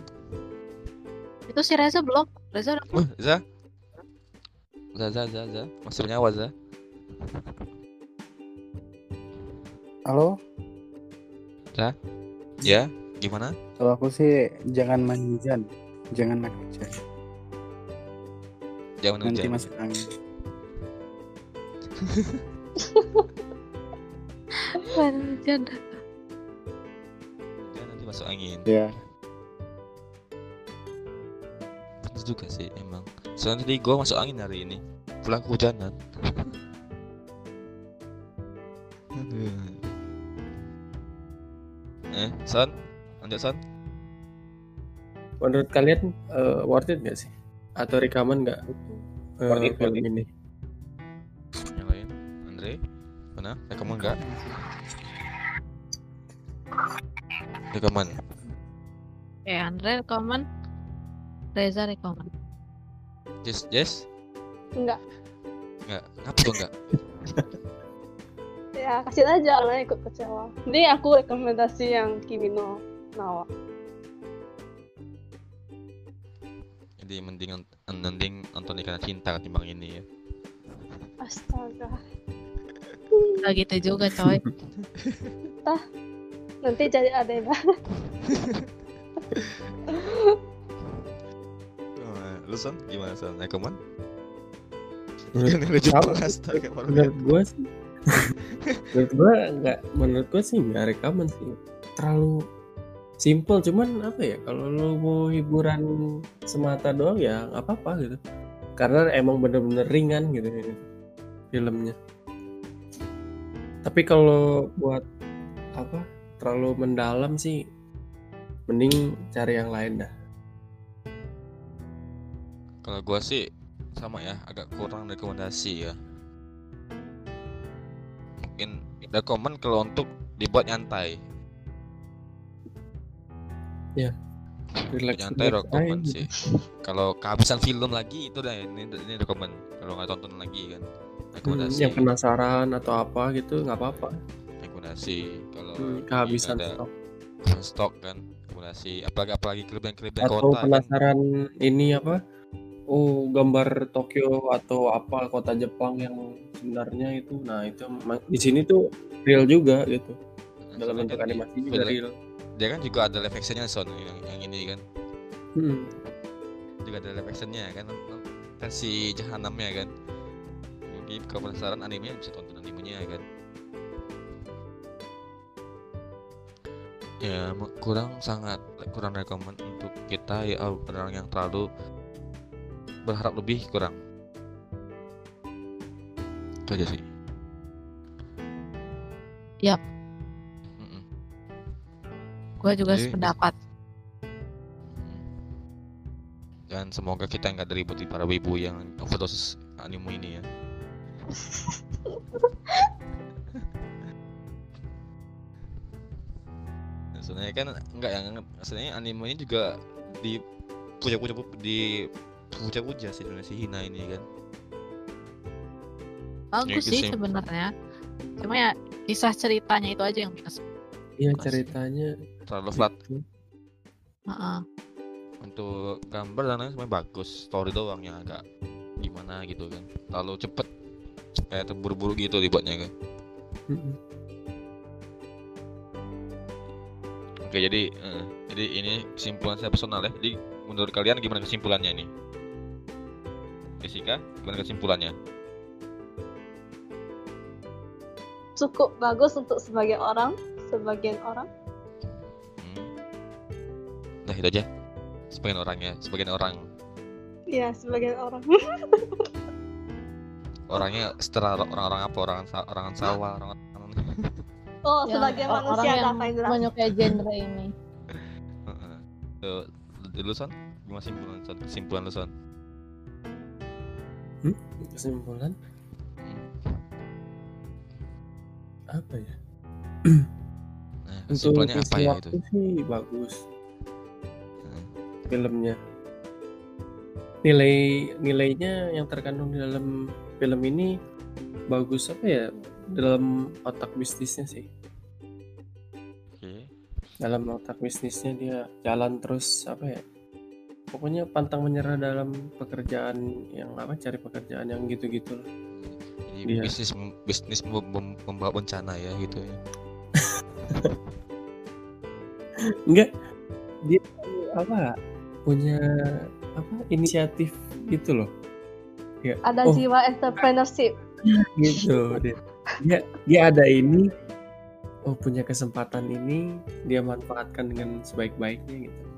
Itu si Reza belum? Reza udah Wah, Za Za Za Za Za. Masih bernyawa Za. Halo, ya gimana? Kalau aku sih jangan main hujan, jangan main hujan. jangan Nanti hujan. masuk angin. <laughs> hujan. masuk angin. Ya. Bener juga sih emang. Soalnya tadi gue masuk angin hari ini. Pulang kehujanan. Aduh. <laughs> eh son lanjut son Menurut kalian eh, worth it nggak sih? Atau rekaman nggak? Eh, Worth it, film ini? yang lain? Andre? Mana? Rekaman enggak rekaman. Oke, Andre rekomen. Reza rekomen. Jess Jess Enggak. enggak ngapa tuh enggak <laughs> Ya, kasih aja orang ikut kecewa. Jadi aku rekomendasi yang Kimi no Nawa. jadi mending mending nonton karena cinta ketimbang ini ya Astaga. Gak gitu juga, coy. Nanti jadi ada banget. <laughs> Lu son gimana son rekomen Menurut, Kan lu baru menurut gue sih, <laughs> menurut gue nggak, menurut gue sih nggak rekaman sih. Terlalu simple, cuman apa ya? Kalau lo mau hiburan semata doang ya nggak apa-apa gitu. Karena emang bener-bener ringan gitu ini filmnya. Tapi kalau buat apa? Terlalu mendalam sih, mending cari yang lain dah. Kalau gua sih sama ya, agak kurang rekomendasi ya. Mungkin rekomen kalau untuk dibuat nyantai. Relax, nyantai relax rekomen aja sih. Kalau kehabisan film lagi itu dah ini ini rekomen. Kalau nggak tonton lagi kan. Hmm, Rekomendasi. yang penasaran atau apa gitu nggak apa-apa. rekomendasi. Kalau Hmm, kehabisan ada stok. stok kan. Rekomendasi. Apalagi apalagi klub-klub Atau kota kan. penasaran ini apa? Oh gambar Tokyo atau apa kota Jepang yang sebenarnya itu. Nah itu di sini tuh real juga gitu. Nah, Dalam soalnya bentuk di- animasi juga real. Dia kan juga ada live actionnya son yang, yang ini kan. Hmm. juga ada live actionnya kan versi jahanamnya kan jadi kalau penasaran animenya bisa tonton animenya kan ya kurang sangat kurang rekomen untuk kita ya orang yang terlalu berharap lebih kurang itu aja sih Yap. Mm-mm. Gue juga Jadi- sependapat. dan semoga kita nggak diributi para wibu yang overdosis anime ini ya <laughs> sebenarnya kan enggak yang sebenarnya anime ini juga di puja-puja di puja-puja sih sebenarnya si Hina ini kan Bagus gitu sih sebenarnya. Cuma ya kisah ceritanya itu aja yang minus. Iya ceritanya. terlalu flat gitu. Heeh. untuk gambar dan lain sebenarnya bagus story doang yang agak gimana gitu kan terlalu cepet kayak terburu-buru gitu dibuatnya kan. Oke jadi eh, jadi ini kesimpulan saya personal ya. Jadi menurut kalian gimana kesimpulannya nih? Jessica, gimana kesimpulannya? Cukup bagus untuk sebagian orang, sebagian orang. Hmm. Nah itu aja. Sebagian orang ya, sebagian orang Iya, sebagian orang. <laughs> orangnya setelah orang-orang apa? Orang orang sawah, orang <laughs> Oh, Ya, sebagian orang manusia yang Kak Faizra. menyukai genre ini. <laughs> Heeh. Tuh, dulu son, gimana kesimpulan son? Kesimpulan lu son? Kesimpulan apa ya? Nah, Untuk apa ya itu? sih bagus Hmm. filmnya. Nilai nilainya yang terkandung di dalam film ini bagus apa ya? Dalam otak bisnisnya sih. Oke. Dalam otak bisnisnya dia jalan terus apa ya? Pokoknya pantang menyerah dalam pekerjaan yang apa? Cari pekerjaan yang gitu-gitu. Jadi Iya. bisnis bisnis mem- mem- membawa bencana ya gitu ya. <laughs> Enggak dia apa? Punya apa? Inisiatif gitu loh. Ya. Ada oh, jiwa entrepreneurship. <laughs> gitu dia. dia dia ada ini oh punya kesempatan ini dia manfaatkan dengan sebaik-baiknya gitu.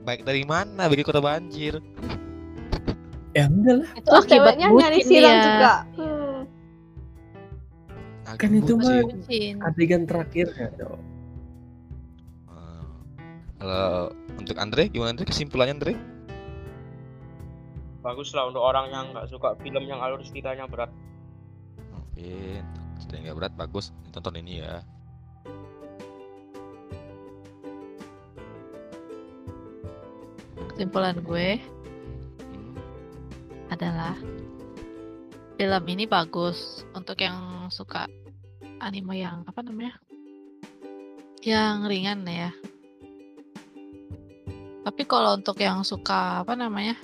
Baik dari mana? Bagi kota banjir. ya enggak lah Itu akibat ceweknya nyari siram dia. juga. Hmm. Kan itu mah- adegan terakhirnya dong Ah. Kalau untuk Andre gimana Andre kesimpulannya Andre? Bagus lah untuk orang yang nggak suka film yang alur ceritanya berat. Oke, sudah nggak berat bagus tonton ini ya. Kesimpulan gue adalah film ini bagus untuk yang suka anime yang apa namanya? Yang ringan ya. Tapi kalau untuk yang suka apa namanya?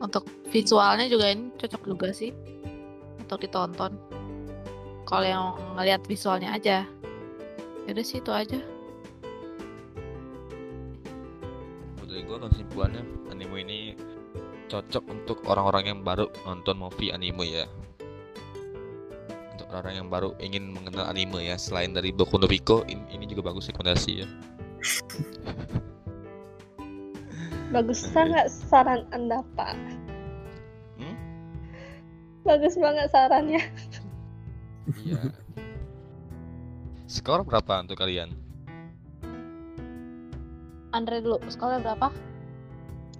Untuk visualnya juga ini cocok juga sih untuk ditonton. Kalau yang ngelihat visualnya aja. Yaudah sih itu aja. Kesimpulannya anime ini cocok untuk orang-orang yang baru nonton movie anime ya. Untuk orang-orang yang baru ingin mengenal anime ya, selain dari Boku no Pico, ini, ini juga bagus rekomendasi ya. Bagus sangat saran Anda, Pak. Hmm? Bagus banget sarannya. Iya. Skor berapa untuk kalian? Andre dulu, skornya berapa?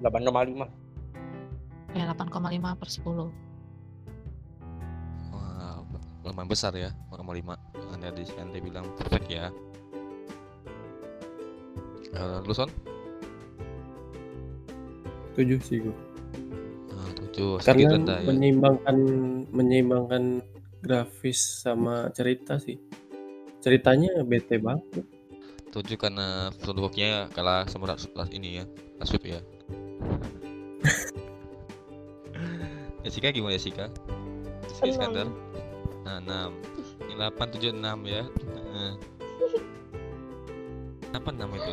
8,5. Ya 8,5 per 10. Wah, lumayan besar ya, 1,5. Anda di Anda bilang perfect ya. Eh, lu Son? tujuh sih gue Ah, tujuh, sedikit karena rendah ya. menyeimbangkan menyeimbangkan grafis sama cerita sih ceritanya bete banget Tujuh karena fotobooknya kalah sama Ras- Ras- ini ya, Rasub ya. Jessica gimana Jessica? Jessica. Iskandar? Nah, 6 Ini 8, 7, 6 ya Nah. Kenapa 6 itu?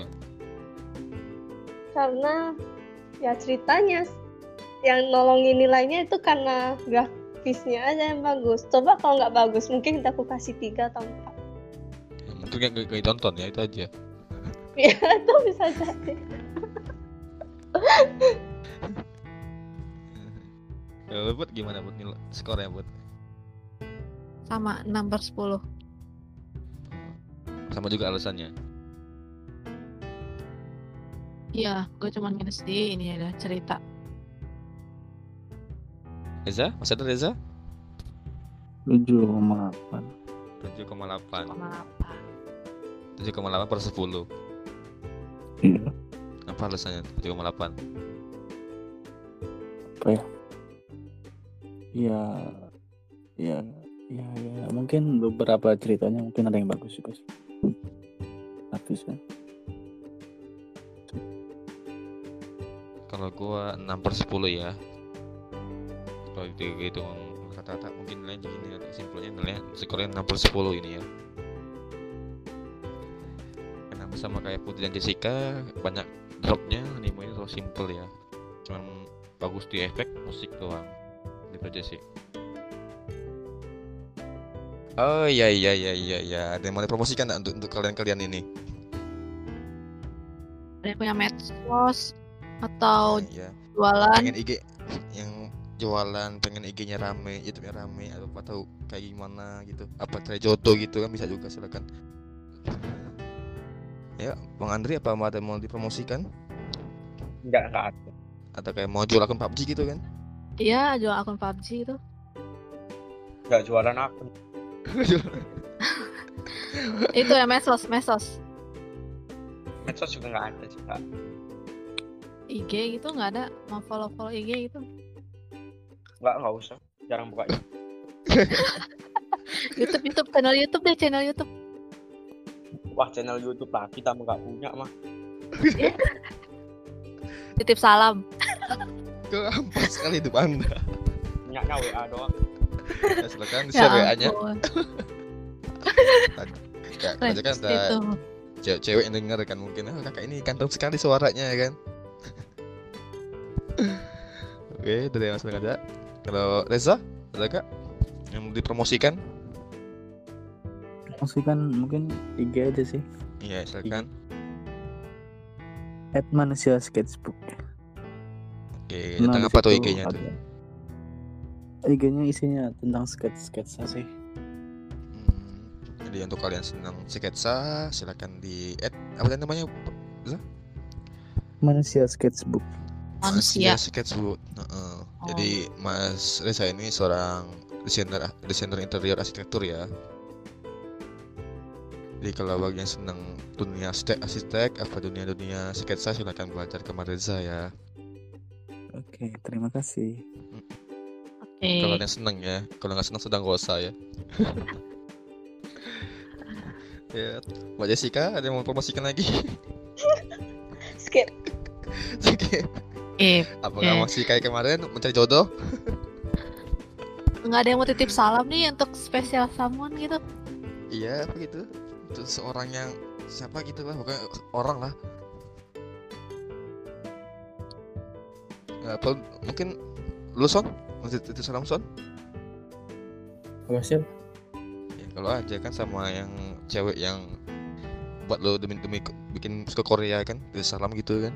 Karena ya ceritanya yang nolongin nilainya itu karena grafisnya aja yang bagus. Coba kalau nggak bagus, mungkin kita aku kasih tiga atau empat. Ya, mungkin gak, gak, gak ditonton ya, itu aja Ya <laughs> itu bisa jadi. Kalau buat gimana buat nilai skornya buat? Sama 6 per 10. Sama juga alasannya Iya, gue cuman minus di ini ada cerita. Reza? Masih ada Reza? 7,8 7,8 8. 7,8 per 10 Iya Apa alasannya 7,8? Ya Ya Ya ya Mungkin beberapa ceritanya mungkin ada yang bagus juga sih. Artisnya Kalau gua 6 per 10 ya. Kalau dihitung kata-kata mungkin nilainya gini ya Kesimpulannya nilainya skornya 6 per 10 ini ya. Karena sama kayak Putri dan Jessica Banyak dropnya anime ini terlalu simple ya. Cuman bagus di efek musik doang Gitu aja sih. Oh iya iya iya iya iya. Ada yang mau dipromosikan nggak untuk, untuk kalian-kalian ini? Ada yang punya medsos atau Iya jualan. pengen IG yang jualan pengen IG-nya rame YouTube-nya rame atau apa tahu kayak gimana gitu. Apa cari jodoh gitu kan bisa juga silakan. Ya Bang Andri apa mau ada mau dipromosikan? Enggak, enggak ada. atau kayak mau jual akun PUBG gitu kan Iya, jual akun PUBG itu. Enggak jualan akun. <laughs> itu ya medsos, medsos. Medsos juga enggak ada Kak. IG gitu nggak ada mau follow follow IG gitu. Enggak, enggak usah. Jarang buka. <laughs> YouTube YouTube channel YouTube deh channel YouTube. Wah, channel YouTube lah kita mah enggak punya mah. <laughs> Titip salam. Gampang sekali hidup anda Punyanya WA doang. ya, silakan di Ya share WA nya ampun. kayak aja kan ada itu. cewek, cewek yang denger kan mungkin ah kakak ini ganteng sekali suaranya ya kan oke dari mas aja kalau Reza ada kak yang mau dipromosikan Maksudnya kan mungkin IG aja sih. Iya, silakan. At manusia sketchbook. Oke, Nah, tentang apa tuh IG-nya tuh? IG-nya isinya tentang sketch sketsa sih. Hmm, jadi untuk kalian senang sketsa, silakan di add apa namanya? Manusia sketchbook. Manusia. Sketchbook. Heeh. Oh. Jadi Mas Reza ini seorang desainer desainer interior arsitektur ya. Jadi kalau bagi yang senang dunia arsitek, arsitek apa dunia-dunia sketsa silakan belajar ke Mas Reza ya. Oke, terima kasih. Oke. Kalau yang seneng ya, kalau nggak seneng sedang gak usah ya. <laughs> ya, Mbak Jessica ada yang mau promosikan lagi? <laughs> Skip. Oke. Eh, Apakah Oke. masih kayak kemarin mencari jodoh? nggak ada yang mau titip salam nih untuk spesial someone gitu. Iya, apa gitu? Itu seorang yang siapa gitu lah, pokoknya orang lah. Nggak, apa, mungkin lu son? Masih itu salam son? Sama siapa? Ya, kalau aja kan sama yang cewek yang buat lo demi demi bikin ke Korea kan, itu salam gitu kan?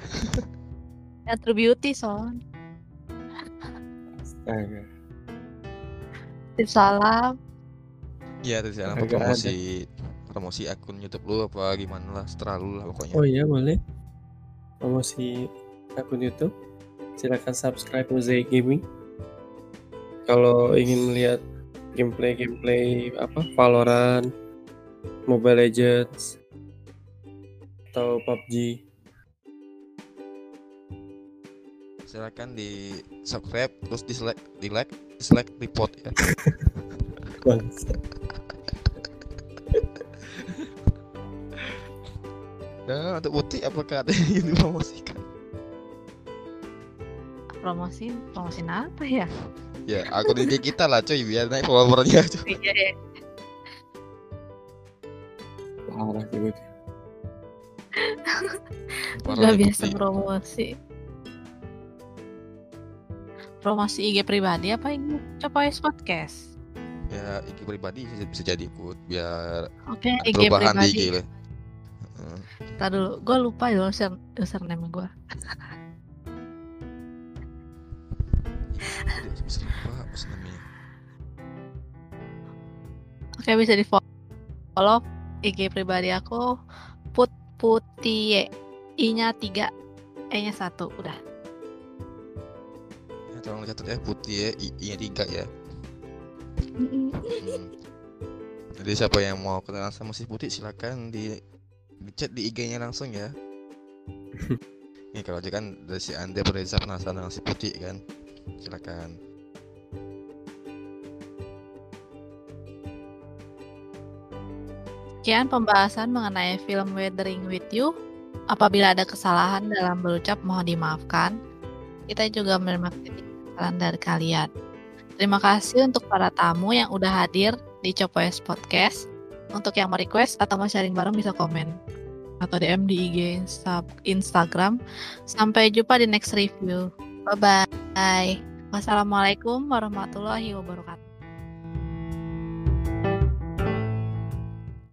<laughs> Ya True Beauty son. Astaga. Salam. Iya, itu salam promosi promosi akun YouTube lu apa gimana lah, setelah lu lah pokoknya. Oh iya boleh. Promosi akun YouTube. Silakan subscribe Mosaic Gaming. Kalau ingin melihat gameplay-gameplay apa Valorant, Mobile Legends, atau PUBG, Silakan di subscribe terus di like, di like, dislike, report ya. <laughs> Nah, untuk Uti apakah ada yang dipromosikan? Promosi, promosi apa ya? Ya, akun IG kita lah cuy, biar naik followernya cuy. <laughs> Iya, iya. Parah gitu. <laughs> Gak biasa promosi. Promosi IG pribadi apa IG Copois Podcast? Ya, IG pribadi bisa, bisa jadi ikut biar Oke, ada IG perubahan di IG pribadi. lah. Ntar dulu, gue lupa ya user, username gue. <laughs> Oke, bisa di follow IG pribadi aku Put Putie. I-nya 3, E-nya 1, udah. Ya, tolong dicatat ya putih ya, I- I-nya tiga ya. Hmm. Jadi siapa yang mau kenalan sama si Putih silakan di chat di IG-nya langsung ya. <laughs> Nih kalau aja kan dari si Anda Reza penasaran dengan si Putih kan. Silakan. Sekian pembahasan mengenai film Weathering with You. Apabila ada kesalahan dalam berucap, mohon dimaafkan. Kita juga menerima kritik kesalahan dari kalian. Terima kasih untuk para tamu yang udah hadir di Copoes Podcast. Untuk yang mau request atau mau sharing bareng bisa komen atau DM di IG Insta- Instagram. Sampai jumpa di next review. Bye bye. Wassalamualaikum warahmatullahi wabarakatuh.